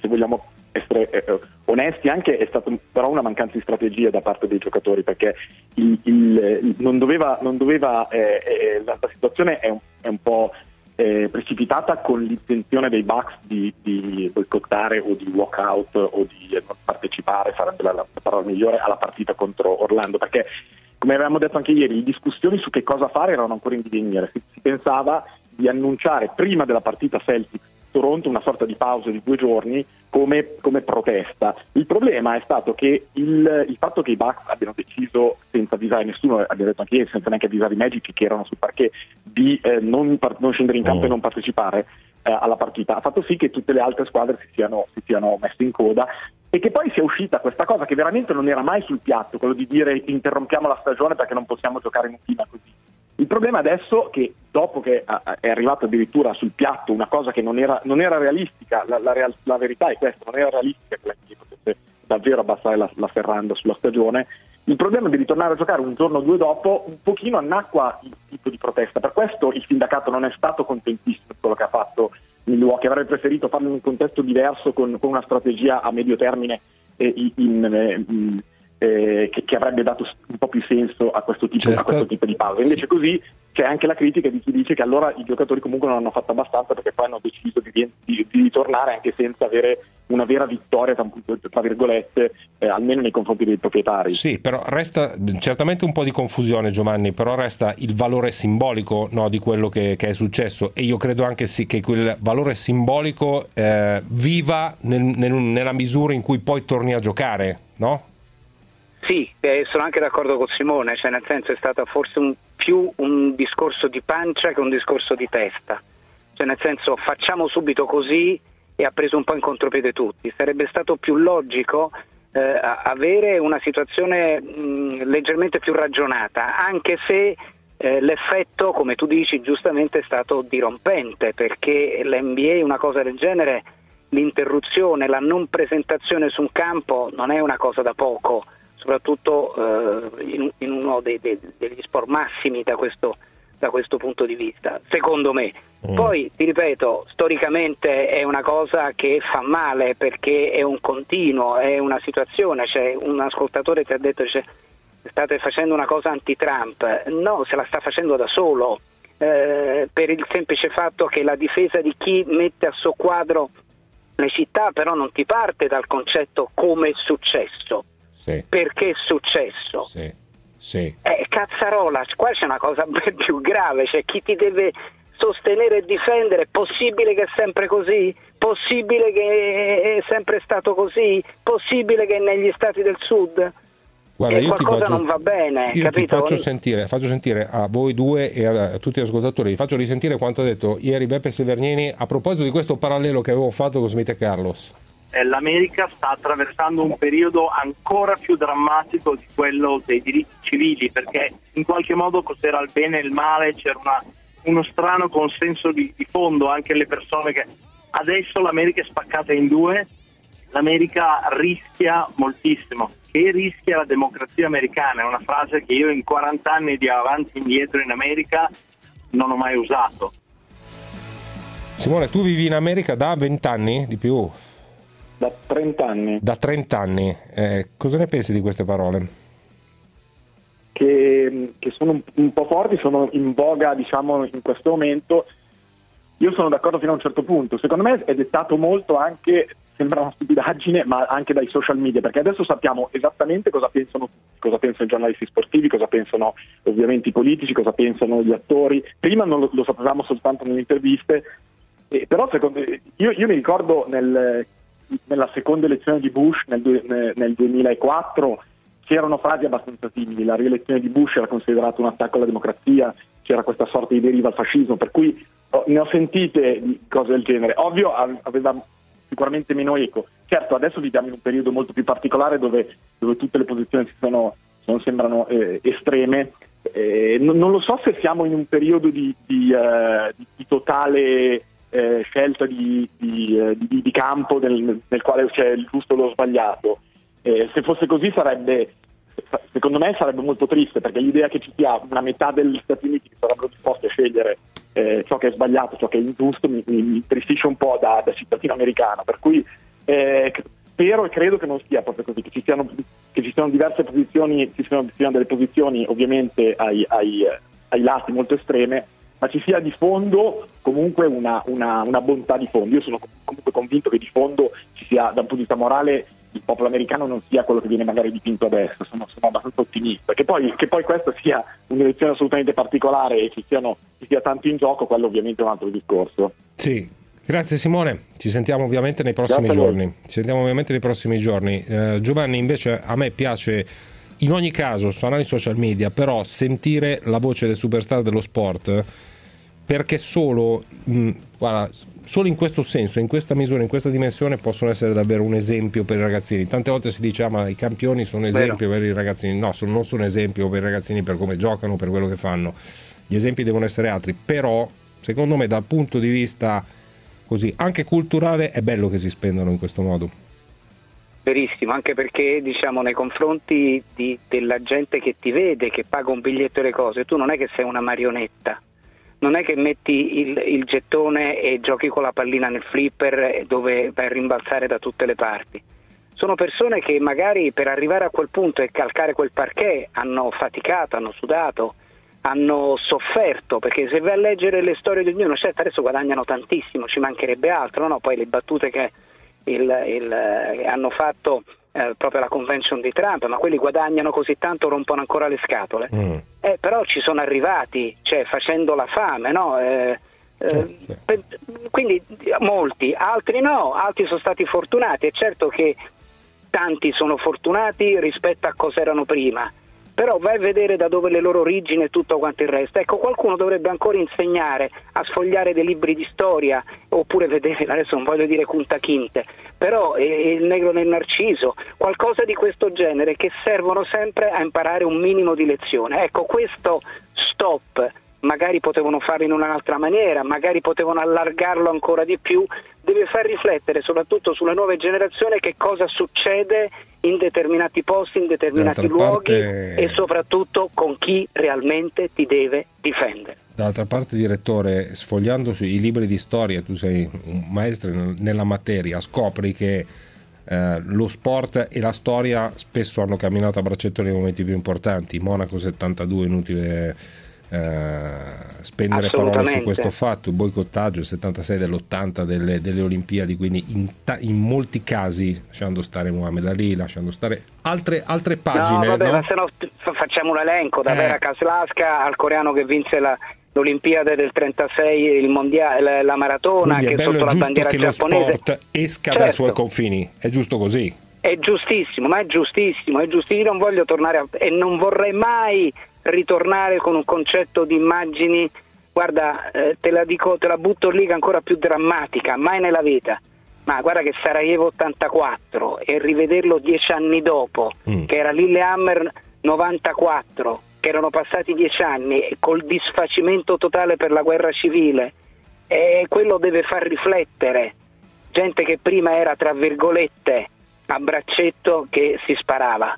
se vogliamo essere eh, eh, onesti, anche è stata però una mancanza di strategia da parte dei giocatori, perché il- il- non doveva, non doveva, eh, eh, la, la situazione è un, è un po' eh, precipitata con l'intenzione dei Bucks di, di boicottare o di walk out o di partecipare, sarebbe la, la parola migliore, alla partita contro Orlando, perché come avevamo detto anche ieri, le discussioni su che cosa fare erano ancora in divenire. Si, si pensava di annunciare prima della partita Celtic Toronto una sorta di pausa di due giorni come, come protesta. Il problema è stato che il, il fatto che i Bucks abbiano deciso senza avvisare nessuno, abbiamo detto anche ieri, senza neanche avvisare i Magic che erano sul parquet, di eh, non, non scendere in campo e non partecipare eh, alla partita, ha fatto sì che tutte le altre squadre si siano, si siano messe in coda e che poi sia uscita questa cosa che veramente non era mai sul piatto, quello di dire interrompiamo la stagione perché non possiamo giocare in un clima così. Il problema adesso è che dopo che è arrivata addirittura sul piatto una cosa che non era, non era realistica, la, la real- la verità è questa, non era realistica che la NBA potesse davvero abbassare la, la serranda sulla stagione, il problema di ritornare a giocare un giorno o due dopo un pochino annacqua il tipo di protesta. Per questo il sindacato non è stato contentissimo di quello che ha fatto Milwaukee, avrebbe preferito farlo in un contesto diverso con, con una strategia a medio termine eh, in- in, in- eh, che, che avrebbe dato un po' più senso a questo tipo, a questo tipo di pausa. Invece così c'è anche la critica di chi dice che allora i giocatori comunque non hanno fatto abbastanza perché poi hanno deciso di, di- di ritornare anche senza avere una vera vittoria, tra, tra virgolette, eh, almeno nei confronti dei proprietari. Sì, però resta certamente un po' di confusione Giovanni, però resta il valore simbolico no, di quello che, che è successo e io credo anche sì che quel valore simbolico eh, viva nel- nel- nella misura in cui poi torni a giocare, no? Sì, eh, sono anche d'accordo con Simone, cioè nel senso è stato forse un- più un discorso di pancia che un discorso di testa, cioè nel senso facciamo subito così e ha preso un po' in contropiede tutti, sarebbe stato più logico eh, avere una situazione mh, leggermente più ragionata, anche se eh, l'effetto, come tu dici giustamente, è stato dirompente, perché l'NBA una cosa del genere, l'interruzione, la non presentazione su un campo non è una cosa da poco soprattutto eh, in, in uno dei, dei- degli sport massimi da questo, da questo punto di vista, secondo me. Poi, ti ripeto, storicamente è una cosa che fa male perché è un continuo, è una situazione, cioè, un ascoltatore ti ha detto che state facendo una cosa anti-Trump, no, se la sta facendo da solo, eh, per il semplice fatto che la difesa di chi mette a soqquadro le città però non ti parte dal concetto come è successo, Sì, perché è successo. sì, sì. Eh, cazzarola, qua c'è una cosa ben più grave, c'è chi ti deve sostenere e difendere, è possibile che è sempre così? Possibile che è sempre stato così? Possibile che negli stati del sud Guarda, io ti faccio, non va bene, io ti capito? faccio sentire, faccio sentire a voi due e a, a tutti gli ascoltatori, vi faccio risentire quanto ha detto ieri Beppe Severnini a proposito di questo parallelo che avevo fatto con Smith e Carlos. Eh, l'America sta attraversando un periodo ancora più drammatico di quello dei diritti civili, perché in qualche modo cos'era il bene e il male, c'era una- uno strano consenso di, di fondo, anche le persone che adesso l'America è spaccata in due, l'America rischia moltissimo. Che rischia la democrazia americana? È una frase che io in 40 anni di avanti e indietro in America non ho mai usato. Simone, tu vivi in America da 20 anni di più? Da 30 anni. Da 30 anni. Eh, cosa ne pensi di queste parole? che, che sono un, un po' forti, sono in voga diciamo in questo momento. Io sono d'accordo fino a un certo punto. Secondo me è dettato molto anche, sembra una stupidaggine, ma anche dai social media, perché adesso sappiamo esattamente cosa pensano, cosa pensano i giornalisti sportivi, cosa pensano ovviamente i politici, cosa pensano gli attori. Prima non lo, lo sapevamo soltanto nelle interviste, eh, però secondo, io, io mi ricordo nel- nella seconda elezione di Bush nel, nel- nel 2004 c'erano frasi abbastanza simili, la rielezione di Bush era considerata un attacco alla democrazia, c'era questa sorta di deriva al fascismo, per cui oh, ne ho sentite di cose del genere. Ovvio aveva sicuramente meno eco. Certo, adesso viviamo in un periodo molto più particolare dove, dove tutte le posizioni si sono, sono- sembrano eh, estreme. Eh, non, non lo so se siamo in un periodo di, di, di- di totale eh, scelta di, di, eh, di- di campo nel, nel quale c'è il giusto e lo sbagliato. Eh, se fosse così sarebbe, secondo me sarebbe molto triste perché l'idea che ci sia una metà degli Stati Uniti che sarebbero disposti a scegliere eh, ciò che è sbagliato, ciò che è ingiusto, mi, mi, mi tristisce un po' da, da cittadino americano. Per cui eh, spero e credo che non sia proprio così, che ci siano, che ci siano diverse posizioni, ci siano, ci siano delle posizioni ovviamente ai, ai, eh, ai lati molto estreme, ma ci sia di fondo comunque una, una- una bontà di fondo. Io sono com- comunque convinto che di fondo ci sia, da un punto di vista morale, il popolo americano non sia quello che viene magari dipinto adesso, sono, sono abbastanza ottimista. Che poi, che poi questa sia un'elezione assolutamente particolare e ci, siano, ci sia tanto in gioco, quello ovviamente è un altro discorso. Sì, grazie Simone, ci sentiamo ovviamente nei prossimi Grazie giorni. Ci sentiamo ovviamente nei prossimi giorni. Eh, Giovanni invece a me piace in ogni caso suonare i social media, però sentire la voce del superstar dello sport perché solo, mh, guarda, solo in questo senso, in questa misura, in questa dimensione possono essere davvero un esempio per i ragazzini. Tante volte si dice ah, ma i campioni sono esempio per i ragazzini. No, sono- non sono esempio per i ragazzini per come giocano, per quello che fanno. Gli esempi devono essere altri, però secondo me dal punto di vista così anche culturale è bello che si spendano in questo modo. Verissimo, anche perché diciamo nei confronti di- della gente che ti vede, che paga un biglietto e le cose, tu non è che sei una marionetta, non è che metti il, il gettone e giochi con la pallina nel flipper dove vai a rimbalzare da tutte le parti. Sono persone che magari per arrivare a quel punto e calcare quel parquet hanno faticato, hanno sudato, hanno sofferto, perché se vai a leggere le storie di ognuno, certo adesso guadagnano tantissimo, ci mancherebbe altro, no? poi le battute che il- il, eh, hanno fatto eh, proprio alla convention di Trump, ma quelli guadagnano così tanto rompono ancora le scatole. Eh, però ci sono arrivati, cioè facendo la fame, no? Eh, eh, per- quindi molti, altri no, altri sono stati fortunati. È certo che tanti sono fortunati rispetto a cosa erano prima, però vai a vedere da dove le loro origini e tutto quanto il resto. Ecco, qualcuno dovrebbe ancora insegnare a sfogliare dei libri di storia, oppure vedere, adesso non voglio dire Kunta Kinte, però eh, il negro nel narciso, qualcosa di questo genere che servono sempre a imparare un minimo di lezione. Ecco, questo stop magari potevano farlo in un'altra maniera, magari potevano allargarlo ancora di più, deve far riflettere soprattutto sulle nuove generazioni che cosa succede in determinati posti, in determinati D'altra luoghi parte- e soprattutto con chi realmente ti deve difendere. D'altra parte, direttore, sfogliando sui libri di storia, tu sei un maestro nel- nella materia, scopri che eh, lo sport e la storia spesso hanno camminato a braccetto nei momenti più importanti. Monaco 72, inutile eh, spendere parole su questo fatto, il boicottaggio, il 76 dell'80 delle, delle Olimpiadi, quindi in, ta- in molti casi, lasciando stare Mohamed Ali, lasciando stare altre, altre pagine. no, vabbè, no? ma se no facciamo un elenco da Eh. Vera Kaslaska al coreano che vinse la- l'Olimpiade del 36, il mondiale, la maratona Quindi che è bello sotto e la giusto bandiera che lo giapponese. sport esca dai Certo. suoi confini, è giusto così. È giustissimo, ma è giustissimo, è giustissimo. Io non voglio tornare a- e non vorrei mai ritornare con un concetto di immagini, guarda, eh, te la dico, te la butto lì che è ancora più drammatica, mai nella vita. Ma guarda che Sarajevo 84 e rivederlo dieci anni dopo, che era Lillehammer 94, che erano passati dieci anni e col disfacimento totale per la guerra civile, e quello deve far riflettere gente che prima era tra virgolette a braccetto che si sparava.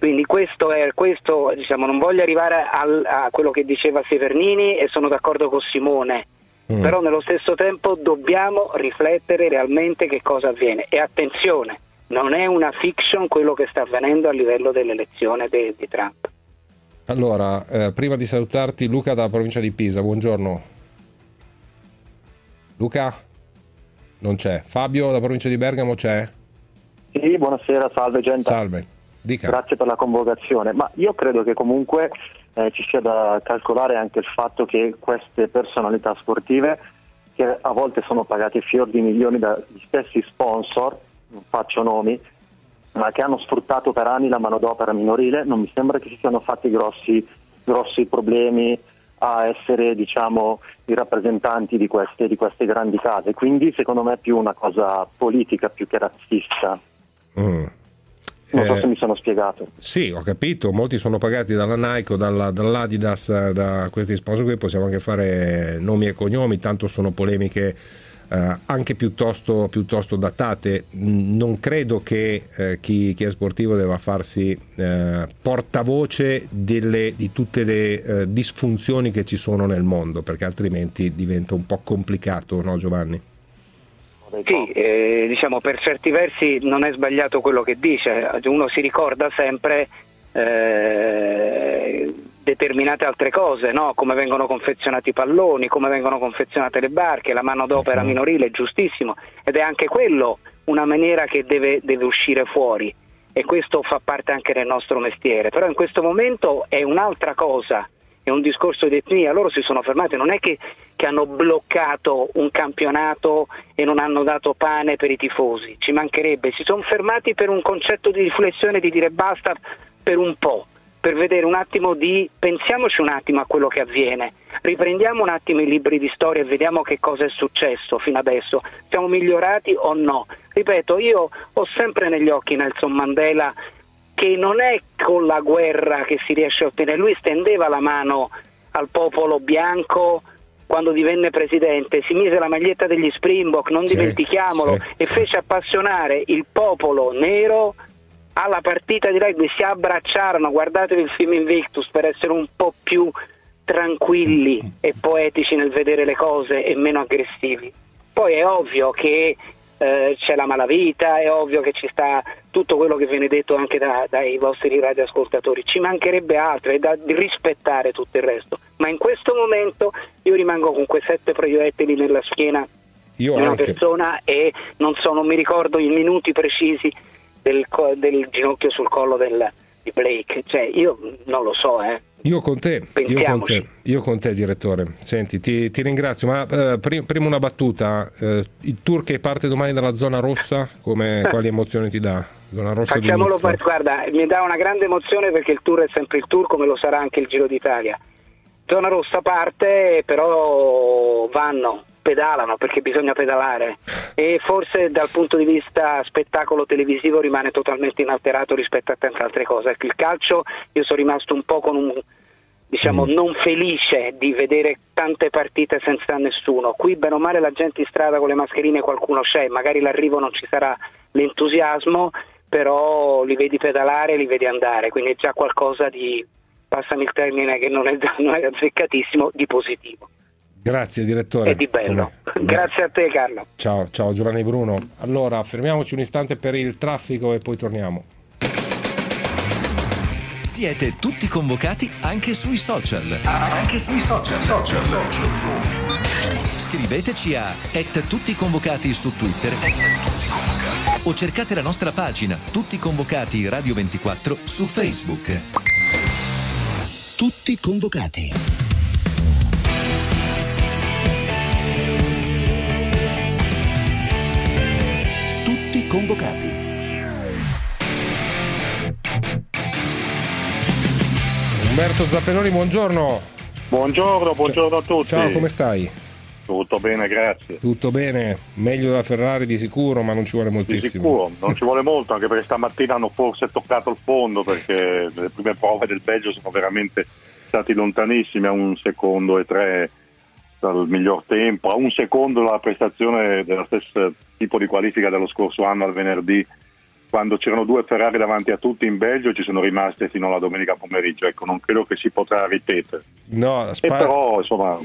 Quindi questo è questo, diciamo, non voglio arrivare al- a quello che diceva Severnini e sono d'accordo con Simone, Mm. però nello stesso tempo dobbiamo riflettere realmente che cosa avviene. E attenzione, non è una fiction quello che sta avvenendo a livello dell'elezione de- di Trump. Allora, eh, prima di salutarti, Luca dalla provincia di Pisa, buongiorno. Luca? Non c'è. Fabio dalla provincia di Bergamo c'è? Sì, buonasera, salve gente. Salve. Dica. Grazie per la convocazione. Ma io credo che comunque eh, ci sia da calcolare anche il fatto che queste personalità sportive, che a volte sono pagate fior di milioni dagli stessi sponsor, non faccio nomi, ma che hanno sfruttato per anni la manodopera minorile, non mi sembra che si siano fatti grossi, grossi problemi a essere diciamo, i rappresentanti di queste, di queste grandi case. Quindi secondo me è più una cosa politica più che razzista. Mm. Non so Eh, se mi sono spiegato. Sì, ho capito, molti sono pagati dalla Nike dalla- dall'Adidas, eh, da questi sponsor qui, possiamo anche fare nomi e cognomi, tanto sono polemiche eh, anche piuttosto, piuttosto datate. Non credo che eh, chi, chi è sportivo debba farsi eh, portavoce delle- di tutte le eh, disfunzioni che ci sono nel mondo, perché altrimenti diventa un po' complicato, no Giovanni? Sì, eh, diciamo per certi versi non è sbagliato quello che dice, uno si ricorda sempre eh, determinate altre cose, no? come vengono confezionati i palloni, come vengono confezionate le barche, la manodopera minorile è giustissimo. Ed è anche quello una maniera che deve, deve uscire fuori. E questo fa parte anche del nostro mestiere, però in questo momento è un'altra cosa, è un discorso di etnia, loro si sono fermati, non è che, che hanno bloccato un campionato e non hanno dato pane per i tifosi, ci mancherebbe, si sono fermati per un concetto di riflessione di dire basta per un po', per vedere un attimo di, pensiamoci un attimo a quello che avviene, riprendiamo un attimo i libri di storia e vediamo che cosa è successo fino adesso, siamo migliorati o no. Ripeto, io ho sempre negli occhi Nelson Mandela che non è con la guerra che si riesce a ottenere, lui stendeva la mano al popolo bianco quando divenne presidente, si mise la maglietta degli Springbok, non Sì, dimentichiamolo, sì. e fece appassionare il popolo nero alla partita di rugby, si abbracciarono, guardatevi il film Invictus per essere un po' più tranquilli e poetici nel vedere le cose e meno aggressivi. Poi è ovvio che eh, c'è la malavita, è ovvio che ci sta tutto quello che viene detto anche da- dai vostri radioascoltatori, ci mancherebbe altro, è da rispettare tutto il resto, ma in questo momento io rimango con quei sette proiettili nella schiena Io di una anche. persona e non so, non mi ricordo i minuti precisi del, del ginocchio sul collo del- di Blake, cioè io non lo so, eh. Io con te, io con te, io con te direttore. Senti, ti, ti ringrazio, ma eh, pri- prima una battuta. eh, il tour che parte domani dalla zona rossa, come, quali emozioni ti dà? Zona rossa Facciamolo, per- guarda, mi dà una grande emozione perché il tour è sempre il tour come lo sarà anche il Giro d'Italia. Zona rossa parte, però vanno, pedalano perché bisogna pedalare e forse dal punto di vista spettacolo televisivo rimane totalmente inalterato rispetto a tante altre cose. Ecco, il calcio io sono rimasto un po' con un diciamo, Mm. non felice di vedere tante partite senza nessuno. Qui, bene o male, la gente in strada con le mascherine qualcuno c'è, magari l'arrivo non ci sarà l'entusiasmo, però li vedi pedalare, li vedi andare, quindi è già qualcosa di, passami il termine che non è, non è azzeccatissimo, di positivo Grazie direttore. e di bello. Grazie a te Carlo. Ciao, ciao Giovanni Bruno. Allora, fermiamoci un istante per il traffico e poi torniamo. Siete tutti convocati anche sui social. Anche sui social. Scriveteci a et tutti convocati su Twitter o cercate la nostra pagina Tutti convocati Radio 24 su Facebook. Tutti convocati. Convocati. Umberto Zappelloni, buongiorno. Buongiorno, buongiorno a tutti. Ciao, come stai? Tutto bene, grazie. Tutto bene? Meglio della Ferrari di sicuro, ma non ci vuole Di moltissimo. sicuro, non ci vuole molto, anche perché stamattina hanno forse toccato il fondo, perché le prime prove del Belgio sono veramente stati lontanissimi a un secondo e tre dal miglior tempo, a un secondo dalla prestazione dello stesso tipo di qualifica dello scorso anno al venerdì, quando c'erano due Ferrari davanti a tutti in Belgio e ci sono rimaste fino alla domenica pomeriggio. Ecco, non credo che si potrà ripetere. No, Spa, però, insomma,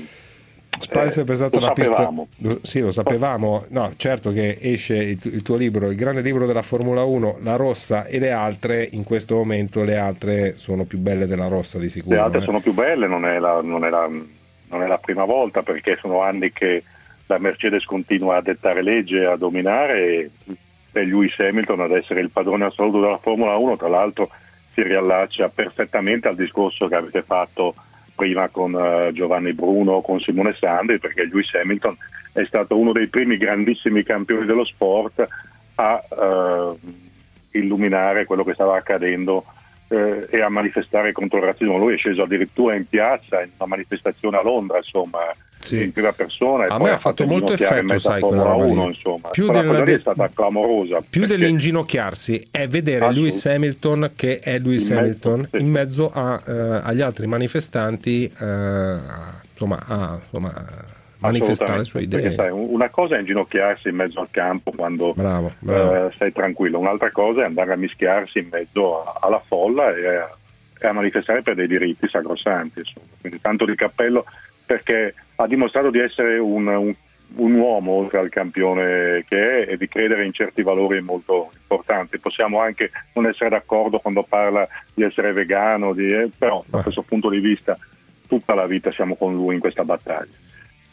Spa è eh, sempre stata lo la pista. lo- sì, lo sapevamo. No, certo che esce il, il tuo libro, il grande libro della Formula 1, la rossa e le altre. In questo momento le altre sono più belle della rossa di sicuro. Le altre eh. sono più belle, non è, la, non, è la, non è la prima volta perché sono anni che la Mercedes continua a dettare legge, a dominare e, Lewis Hamilton ad essere il padrone assoluto della Formula 1, tra l'altro si riallaccia perfettamente al discorso che avete fatto prima con eh, Giovanni Bruno, con Simone Sandri, perché Lewis Hamilton è stato uno dei primi grandissimi campioni dello sport a eh, illuminare quello che stava accadendo eh, e a manifestare contro il razzismo. Lui è sceso addirittura in piazza in una manifestazione a Londra, insomma, in prima persona. e A me ha fatto molto effetto, sai, quella roba. 1, insomma. Più della- lì è stata clamorosa. Più perché- dell'inginocchiarsi è vedere Lewis Hamilton che è Lewis In mezzo, Hamilton in mezzo a, eh, agli altri manifestanti eh, insomma, a insomma, manifestare le sue Assolutamente, perché idee. sai, un- una cosa è inginocchiarsi in mezzo al campo quando Bravo, bravo. eh, stai tranquillo, un'altra cosa è andare a mischiarsi in mezzo alla folla e a, e a manifestare per dei diritti sacrosanti. Insomma. Quindi tanto di cappello perché ha dimostrato di essere un, un- un uomo oltre al campione che è e di credere in certi valori molto importanti. Possiamo anche non essere d'accordo quando parla di essere vegano, di- eh, però da questo punto di vista tutta la vita siamo con lui in questa battaglia.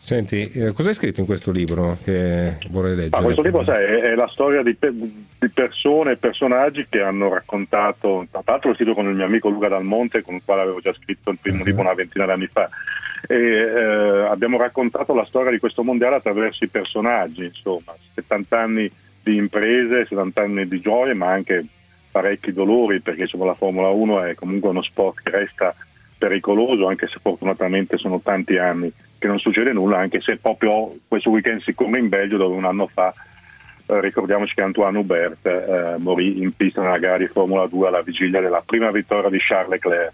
Senti, eh, cosa hai scritto in questo libro che vorrei leggere? Ma questo libro sai, è, è la storia di, pe- di persone e personaggi che hanno raccontato, tra l'altro l'ho scritto con il mio amico Luca Dalmonte, con il quale avevo già scritto il primo libro una ventina d'anni fa, e eh, abbiamo raccontato la storia di questo mondiale attraverso i personaggi, insomma, 70 anni di imprese, 70 anni di gioie, ma anche parecchi dolori, perché insomma, la Formula 1 è comunque uno sport che resta pericoloso, anche se fortunatamente sono tanti anni che non succede nulla, anche se proprio questo weekend si corre in Belgio dove un anno fa eh, ricordiamoci che Antoine Hubert eh, morì in pista nella gara di Formula 2 alla vigilia della prima vittoria di Charles Leclerc.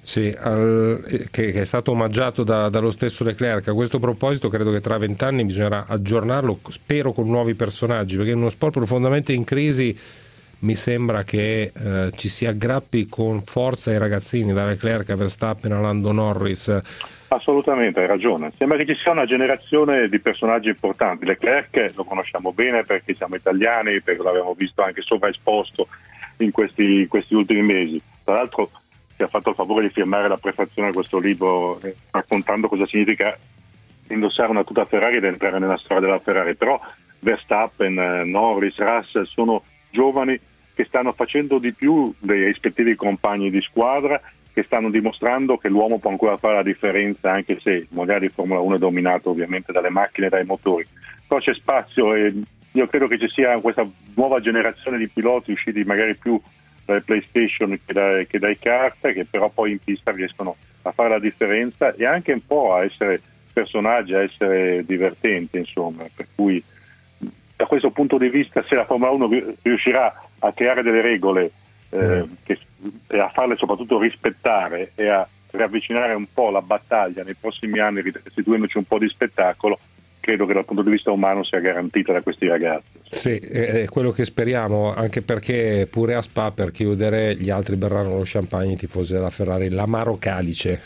Sì, al- eh, che, che è stato omaggiato da- dallo stesso Leclerc. A questo proposito, credo che tra vent'anni bisognerà aggiornarlo, spero con nuovi personaggi, perché in uno sport profondamente in crisi mi sembra che eh, ci si aggrappi con forza ai ragazzini, da Leclerc a Verstappen a Lando Norris. Assolutamente, hai ragione. Sembra che ci sia una generazione di personaggi importanti. Leclerc lo conosciamo bene perché siamo italiani, perché l'abbiamo visto anche sovraesposto in questi, questi ultimi mesi. Tra l'altro si è fatto il favore di firmare la prefazione a questo libro eh, raccontando cosa significa indossare una tuta Ferrari ed entrare nella storia della Ferrari. Però Verstappen, eh, Norris, Russell sono giovani che stanno facendo di più dei rispettivi compagni di squadra, che stanno dimostrando che l'uomo può ancora fare la differenza, anche se di Formula 1 è dominato ovviamente dalle macchine e dai motori. Però c'è spazio e io credo che ci sia questa nuova generazione di piloti usciti magari più dalle PlayStation che dai, che dai kart, che però poi in pista riescono a fare la differenza e anche un po' a essere personaggi, a essere divertenti, insomma. Per cui da questo punto di vista, se la Formula 1 ri- riuscirà a creare delle regole eh, che- e a farle soprattutto rispettare e a riavvicinare un po' la battaglia nei prossimi anni, restituendoci un po' di spettacolo, credo che dal punto di vista umano sia garantita da questi ragazzi. Sì, è quello che speriamo, anche perché pure a Spa per chiudere gli altri berranno lo champagne i tifosi della Ferrari, l'amaro calice.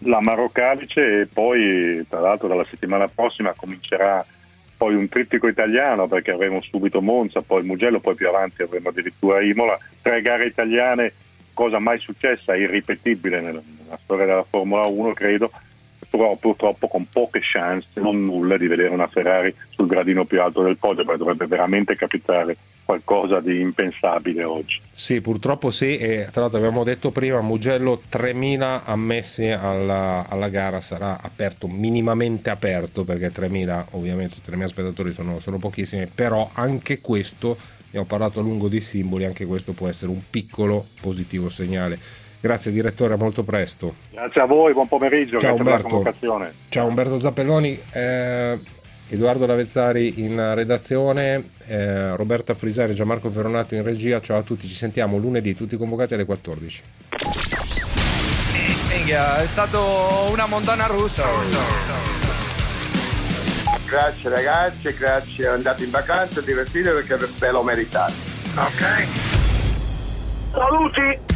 L'amaro calice e poi tra l'altro dalla settimana prossima comincerà poi un trittico italiano perché avremo subito Monza, poi Mugello, poi più avanti avremo addirittura Imola, tre gare italiane, cosa mai successa, irripetibile nella, nella storia della Formula 1 credo, però purtroppo con poche chance, non nulle, di vedere una Ferrari sul gradino più alto del podio, perché dovrebbe veramente capitare qualcosa di impensabile oggi. Sì, purtroppo sì, e tra l'altro abbiamo detto prima, Mugello 3.000 ammessi alla, alla gara sarà aperto, minimamente aperto, perché 3.000 ovviamente 3.000 spettatori sono, sono pochissimi, però anche questo, abbiamo parlato a lungo di simboli, anche questo può essere un piccolo positivo segnale. Grazie direttore, a molto presto. Grazie a voi, buon pomeriggio, Ciao grazie per la Umberto. convocazione. Ciao Umberto Zappelloni, eh, Edoardo Lavezzari in redazione, eh, Roberta Frisari e Gianmarco Veronato in regia. Ciao a tutti, ci sentiamo lunedì, tutti convocati alle 14. Minchia, è stato una montagna russa. Grazie ragazzi, grazie, andate in vacanza, divertite perché ve lo meritate. Ok. Saluti!